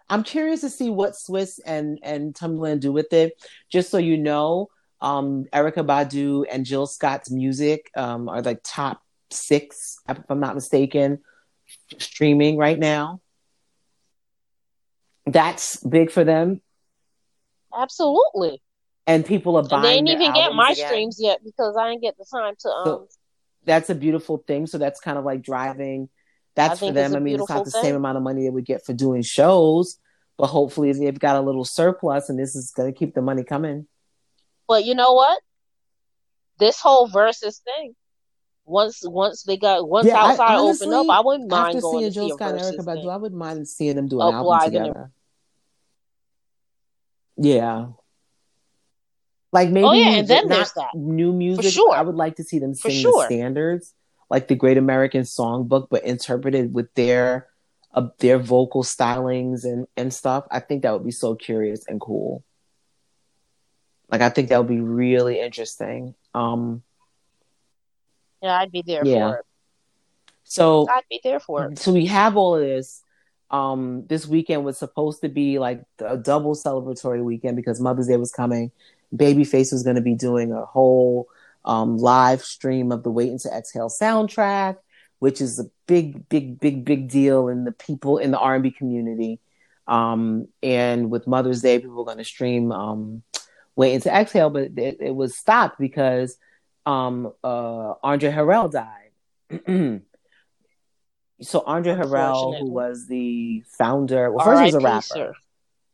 I'm curious to see what Swizz and and Timbaland do with it. Just so you know, um, Erykah Badu and Jill Scott's music um, are like top six, if I'm not mistaken, streaming right now. That's big for them.
Absolutely.
And people are buying. And they
didn't even get my again. streams yet because I didn't get the time to. Um... So
that's a beautiful thing. So that's kind of like driving. That's for them. I mean, it's not the thing. same amount of money they would get for doing shows, but hopefully they've got a little surplus, and this is going to keep the money coming.
But you know what? This whole versus thing, once once they got once yeah, outside honestly, opened up, I wouldn't mind going seeing to Jill Scott and Erykah Badu.
I wouldn't mind seeing them do an album together. Yeah. Like maybe oh, yeah, and then there's that. new music. For sure. I would like to see them sing sure. the standards, like the Great American Songbook, but interpreted with their uh, their vocal stylings and and stuff. I think that would be so curious and cool. Like I think that would be really interesting. Um
Yeah, I'd be there yeah. for it.
So
I'd be there for it.
So we have all of this. Um, this weekend was supposed to be like a double celebratory weekend because Mother's Day was coming. Babyface was going to be doing a whole um, live stream of the Waiting to Exhale soundtrack, which is a big, big, big, big deal in the people in the R&B community. Um, and with Mother's Day, people are going to stream um, Waiting to Exhale, but it, it was stopped because um, uh, Andre Harrell died. *clears throat* so Andre Harrell, who was the founder, well, first he was a rapper. Sir.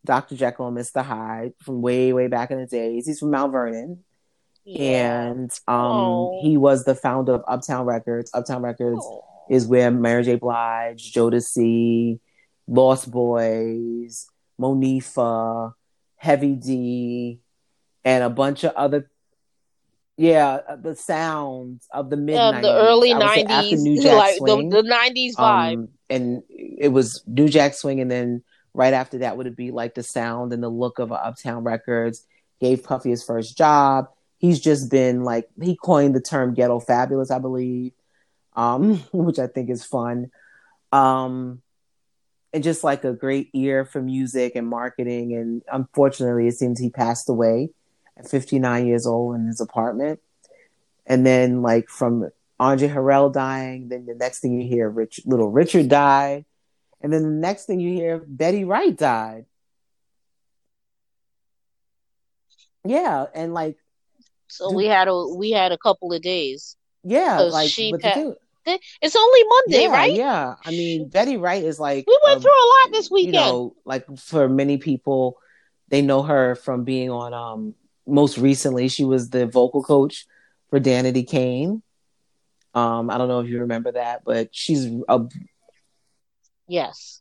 Dr. Jekyll and Mr. Hyde from way, way back in the days. He's from Mount Vernon. Yeah. And um, oh. he was the founder of Uptown Records. Uptown Records oh. is where Mary J. Blige, Jodeci, Lost Boyz, Monifah, Heavy D, and a bunch of other yeah, uh, the sounds of the mid
yeah, the early nineties, *laughs* like the, nineties vibe, um,
and it was New Jack Swing, and then right after that would it be like the sound and the look of Uptown Records. Gave Puffy his first job. He's just been like he coined the term "ghetto fabulous," I believe, um, *laughs* which I think is fun. Um, and just like a great ear for music and marketing. And unfortunately, it seems he passed away 59 years old in his apartment. And then, like, from Andre Harrell dying, then the next thing you hear, Rich, little Richard died. And then the next thing you hear, Betty Wright died. Yeah, and like,
so we had a we had a couple of days.
Yeah, like she
pa- it's only Monday,
yeah,
right?
Yeah, I mean Betty Wright is like
we went through a lot this weekend. You know,
like for many people, they know her from being on um most recently, she was the vocal coach for Danity Kane. Um, I don't know if you remember that, but she's a
yes.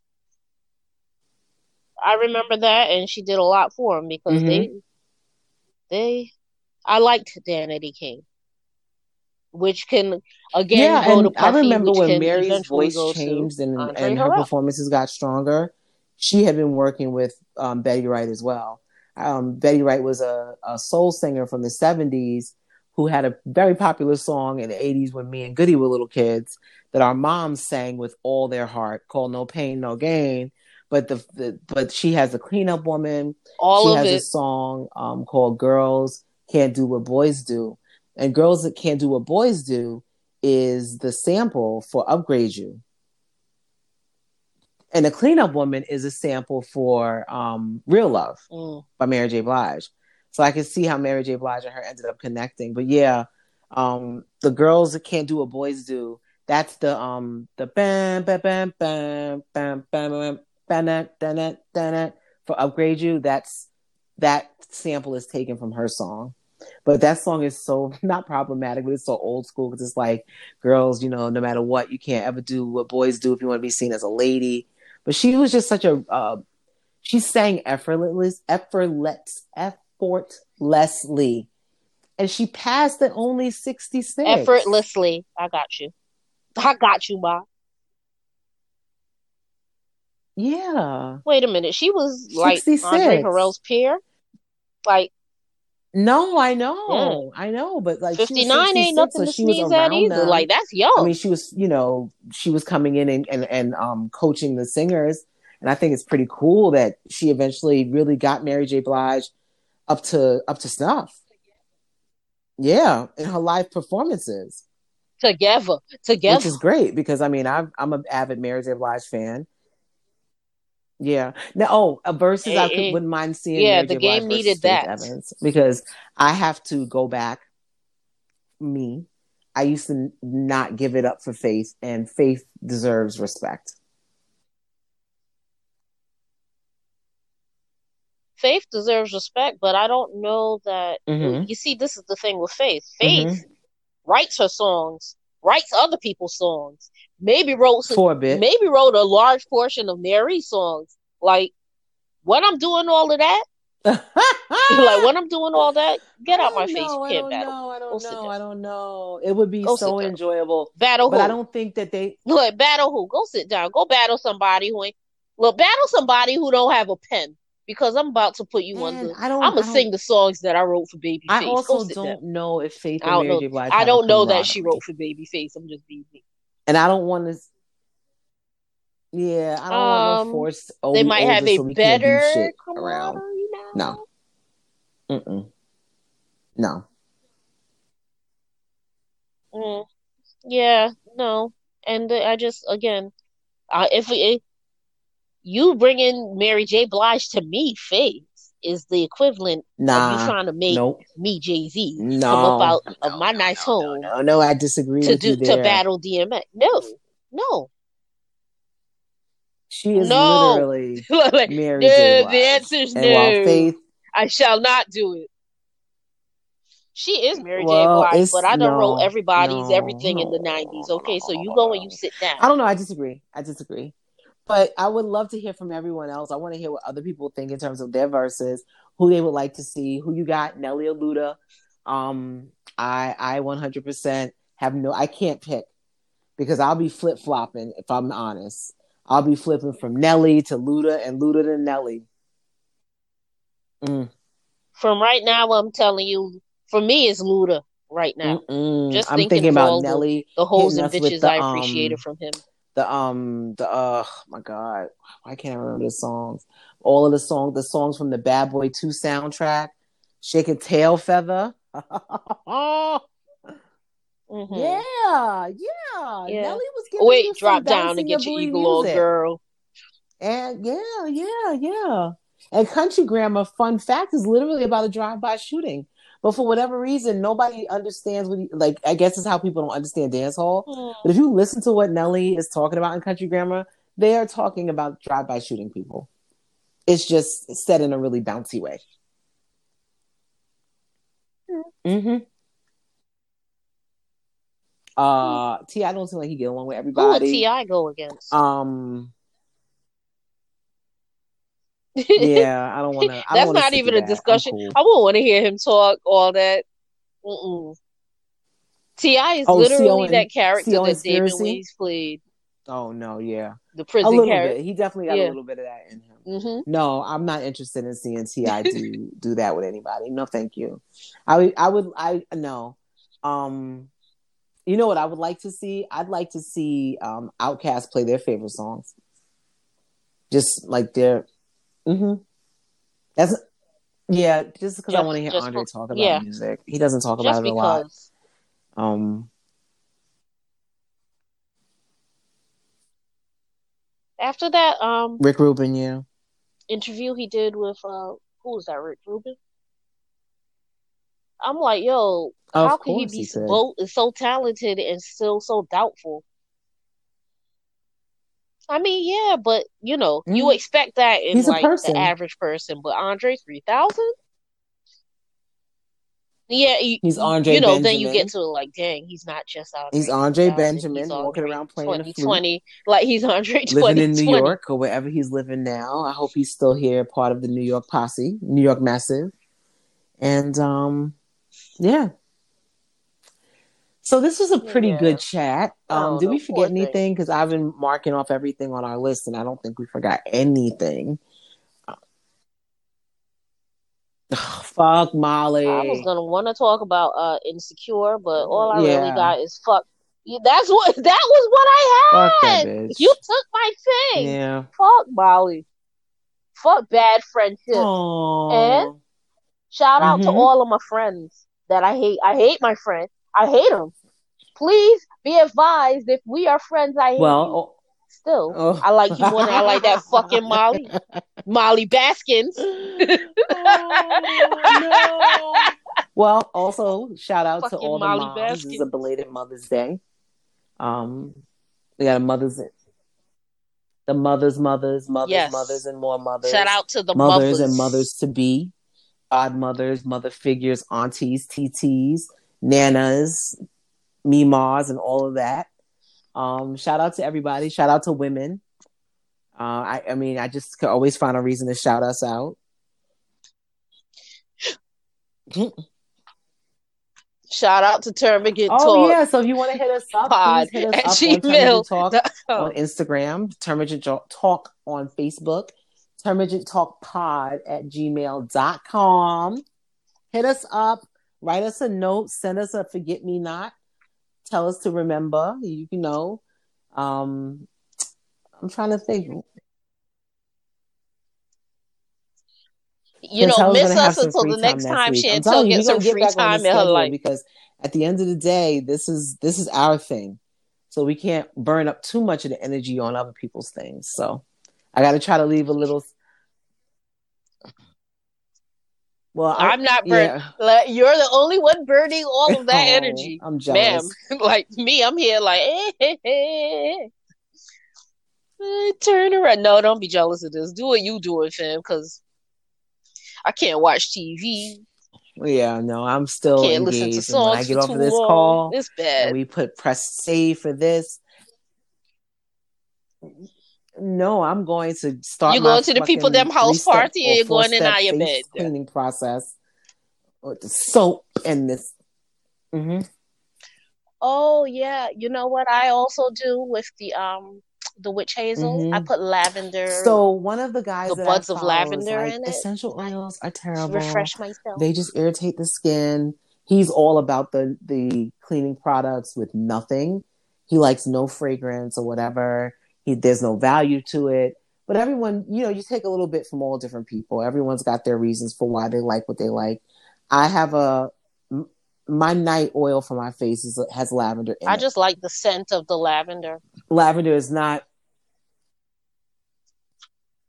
I remember that, and she did a lot for him because mm-hmm. they, they, I liked Danity Kane, which can again yeah, go to Puffy, I remember when Mary's voice changed
and, and her performances got stronger. She had been working with um, Betty Wright as well um, Betty Wright was a, a soul singer from the 70s who had a very popular song in the 80s when me and Goody were little kids that our moms sang with all their heart called No Pain, No Gain. But the, the but she has a cleanup woman. All she has it. a song um, called Girls Can't Do What Boys Do. And Girls That Can't Do What Boys Do is the sample for Upgrade You and the cleanup woman is a sample for um, real love mm. by mary j blige so i can see how mary j blige and her ended up connecting but yeah um, the girls that can't do what boys do that's the um the bam bam bam bam bam bam bam bam bam for upgrade you that's that sample is taken from her song but that song is so not problematic, but it's so old school because it's like, girls, you know, no matter what, you can't ever do what boys do if you want to be seen as a lady. But she was just such a uh, she sang effortless, effortless, effortlessly, and she passed at only sixty six.
Effortlessly, I got you. I got you, Ma.
Yeah.
Wait a minute. She was like 66. Andre Harrell's peer. Like
no, I know, yeah. I know, but like
fifty nine ain't nothing so to sneeze at either. Them. Like that's young. I
mean, she was, you know, she was coming in and and, and um, coaching the singers, and I think it's pretty cool that she eventually really got Mary J. Blige up to up to snuff. Yeah, in her live performances
together, together,
which is great because I mean I'm I'm an avid Mary J. Blige fan. Yeah. Now, oh, a versus I could, wouldn't mind seeing.
Yeah, the game needed that
because I have to go back. Me, I used to not give it up for Faith, and Faith deserves respect.
Faith deserves respect, but I don't know that. Mm-hmm. You see, this is the thing with Faith. Faith mm-hmm. writes her songs, writes other people's songs maybe wrote
for a bit,
maybe wrote a large portion of Mary's songs. Like when I'm doing all of that, *laughs* like when I'm doing all that, get out my know, face.
I
don't
battle. know. I don't Go know. I don't know. It would be Go so enjoyable.
Battle,
but
who?
I don't think that they *laughs*
look battle. Who? Go sit down. Go battle somebody who ain't. Look, battle somebody who don't have a pen because I'm about to put you on the. I don't. I'm gonna sing the songs that I wrote for Babyface.
I also don't down. know if Faith Mary J. Blige.
I don't know that she wrote for Babyface. I'm just being
and I don't want to. Yeah, I don't um, want to force.
They might have a so better around.
No. Mm-mm. No.
Mm. Yeah, no, and I just again, uh, if, if you bringing Mary J. Blige to me, Faith is the equivalent nah, of you trying to make nope. me Jay Z no, come up out no, of my no, nice home.
No, no, I disagree
to do to battle DMX. No, no.
She is no. literally *laughs* like, Mary no, J.
The answer is no. Faith, I shall not do it. She is Mary well, J. Blige, but I don't no, wrote everybody's everything in the '90s. Okay, so you go and you sit down.
I don't know. I disagree. I disagree. But I would love to hear from everyone else. I want to hear what other people think in terms of their verses, who they would like to see, who you got, Nelly or Luda. Um, I I 100% have no. I can't pick because I'll be flip flopping if I'm honest. I'll be flipping from Nelly to Luda and Luda to Nelly.
Mm. From right now, I'm telling you, for me, it's Luda right now.
Mm-mm. Just I'm thinking, about Nelly,
the, the hoes and bitches the, I appreciated um, from him.
The um, the uh, oh my God, why can't I remember the songs? All of the songs, the songs from the Bad Boy Two soundtrack, "Shake a Tail Feather." *laughs* Mm-hmm. Yeah, yeah, yeah. Nelly was giving
Wait, drop down and get your eagle, music. girl.
And yeah, yeah, yeah. And Country Grammar, fun fact, is literally about a drive-by shooting. But for whatever reason, nobody understands what he, like. I guess it's how people don't understand dance hall. Mm. But if you listen to what Nelly is talking about in Country Grammar, they are talking about drive-by shooting people. It's just said in a really bouncy way. Mm. Mm-hmm. Uh, T. I don't seem like he get along with everybody. Who would
T.I. go against?
Um. Yeah, *laughs* I don't want to.
That's not even a that. discussion. Cool. I won't want to hear him talk all that. Mm-mm. T.I. is oh, literally that character that David Weeds played.
Oh no, yeah,
the prison a little character.
Bit. He definitely got yeah. a little bit of that in him. Mm-hmm. No, I'm not interested in seeing T.I. *laughs* do do that with anybody. No, thank you. I would, I would, I no. Um, you know what I would like to see? I'd like to see um OutKast play their favorite songs. Just like their mm-hmm. That's yeah, just because I want to hear Andre talk about yeah. music. He doesn't talk just about it a lot. Um
after that um
Rick Rubin, yeah.
Interview he did with uh who was that, Rick Rubin? I'm like, yo, of how can he be he so, so talented and still so doubtful? I mean, yeah, but you know, mm. you expect that in He's like the average person, but Andre three thousand. Yeah,
he's Andre.
You know,
Benjamin.
then you get to like, dang, he's not just
Andre. He's Andre Benjamin he's walking around playing 2020,
like he's Andre
living in New York or wherever he's living now. I hope he's still here, part of the New York posse, New York Massive, and um, yeah. So this was a pretty yeah. good chat. Um, oh, did we forget anything? Because I've been marking off everything on our list, and I don't think we forgot anything. *sighs* fuck Molly.
I was gonna want to talk about uh insecure, but all I yeah. really got is fuck. That's what *laughs* that was what I had. You took my thing.
Yeah.
Fuck Molly. Fuck bad friendship. Aww. And shout out mm-hmm. to all of my friends that I hate. I hate my friends. I hate them. Please be advised if we are friends. I hate well. You. Oh, Still, oh. I like you more than I like that fucking Molly, *laughs* Molly Baskins. oh, *laughs*
no. Well, also shout out fucking to all Molly the moms. Baskins. This is a belated Mother's Day. Um, we got a Mother's the mothers, mothers, mothers, yes. mothers, and more mothers.
Shout out to the
mothers, mothers. and mothers to be, godmothers, mother figures, aunties, TTs, nanas, mimas, and all of that. Um, shout out to everybody. Shout out to women. Uh, I, I mean, I just can always find a reason to shout us out.
Shout out to Termagant
oh,
Talk.
yeah. So if you want to hit us up, Pod hit us up on Talk on Instagram, Termagant Talk on Facebook, Termagant Talk Pod at gmail.com. Hit us up, write us a note, send us a forget me not tell us to remember. You, you know, um, I'm trying to think.
You know, miss us until the next time she until get some free time in her life.
Because at the end of the day, this is this is our thing, so we can't burn up too much of the energy on other people's things. So I got to try to leave a little
well, I, am not burning. Yeah. You're the only one burning all of that *laughs* oh, energy.
I'm jealous.
Ma'am. *laughs* like me, I'm here like, eh, *laughs* eh, eh. turn around. No, don't be jealous of this. Do what you doing, fam, because I can't watch TV.
Yeah, no, I'm still can't engaged. Listen to songs when I get off of this long. call,
it's bad.
we put press save for this. No, I'm going to start.
You going to the people them house party, and you're going in out your bed.
Cleaning process with the soap and this. Mm-hmm.
Oh yeah, you know what I also do with the um the witch hazel. Mm-hmm. I put lavender.
So one of the guys,
the buds of lavender
like,
in
it. Essential oils are terrible.
Refresh myself.
They just irritate the skin. He's all about the the cleaning products with nothing. He likes no fragrance or whatever. He, there's no value to it. But everyone, you know, you take a little bit from all different people. Everyone's got their reasons for why they like what they like. I have a my night oil for my face is, has lavender
I
it.
just like the scent of the lavender.
Lavender is not.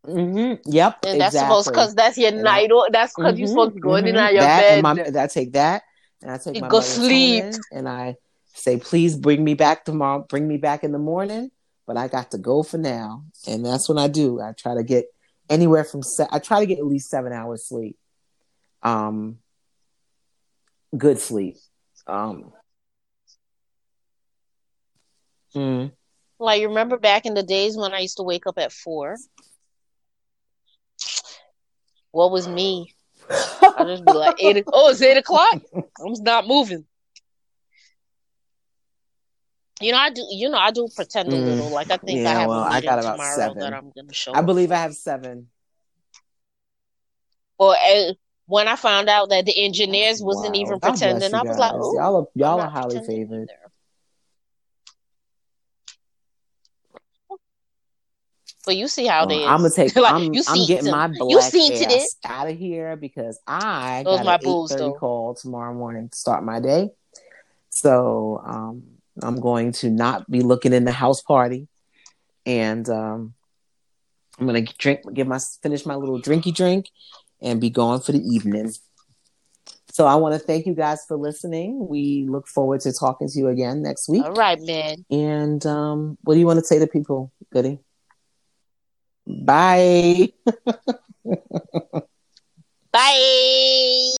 Mm-hmm. Yep,
and that's supposed because that's your and night oil. That's because mm-hmm, you're supposed to go mm-hmm. in and out your that bed.
And my, I take that and I take you my go sleep and I say, please bring me back tomorrow. Bring me back in the morning but I got to go for now. And that's what I do. I try to get anywhere from se- I try to get at least seven hours sleep. Um, good sleep. Um,
mm. Like, you remember back in the days when I used to wake up at four? What was me? I just be like eight. Oh, it's eight o'clock. I'm not moving. You know, I do. You know, I do pretend a mm. little. Like I think yeah, I have well, I got about tomorrow seven. that I'm going to show.
I believe I have seven.
Well, uh, when I found out that the engineers wasn't wow. even pretending, I was like,
"Y'all are y'all are highly favored."
But you see how they.
I'm gonna take. *laughs* like, I'm, you I'm getting my black you seen ass out of here because I Those got my an thirty call tomorrow morning to start my day. So um, I'm going to not be looking in the house party, and um, I'm gonna drink, give my finish my little drinky drink, and be gone for the evening. So I want to thank you guys for listening. We look forward to talking to you again next week.
All right, man.
And um, what do you want to say to people, Goody? Bye. *laughs* Bye.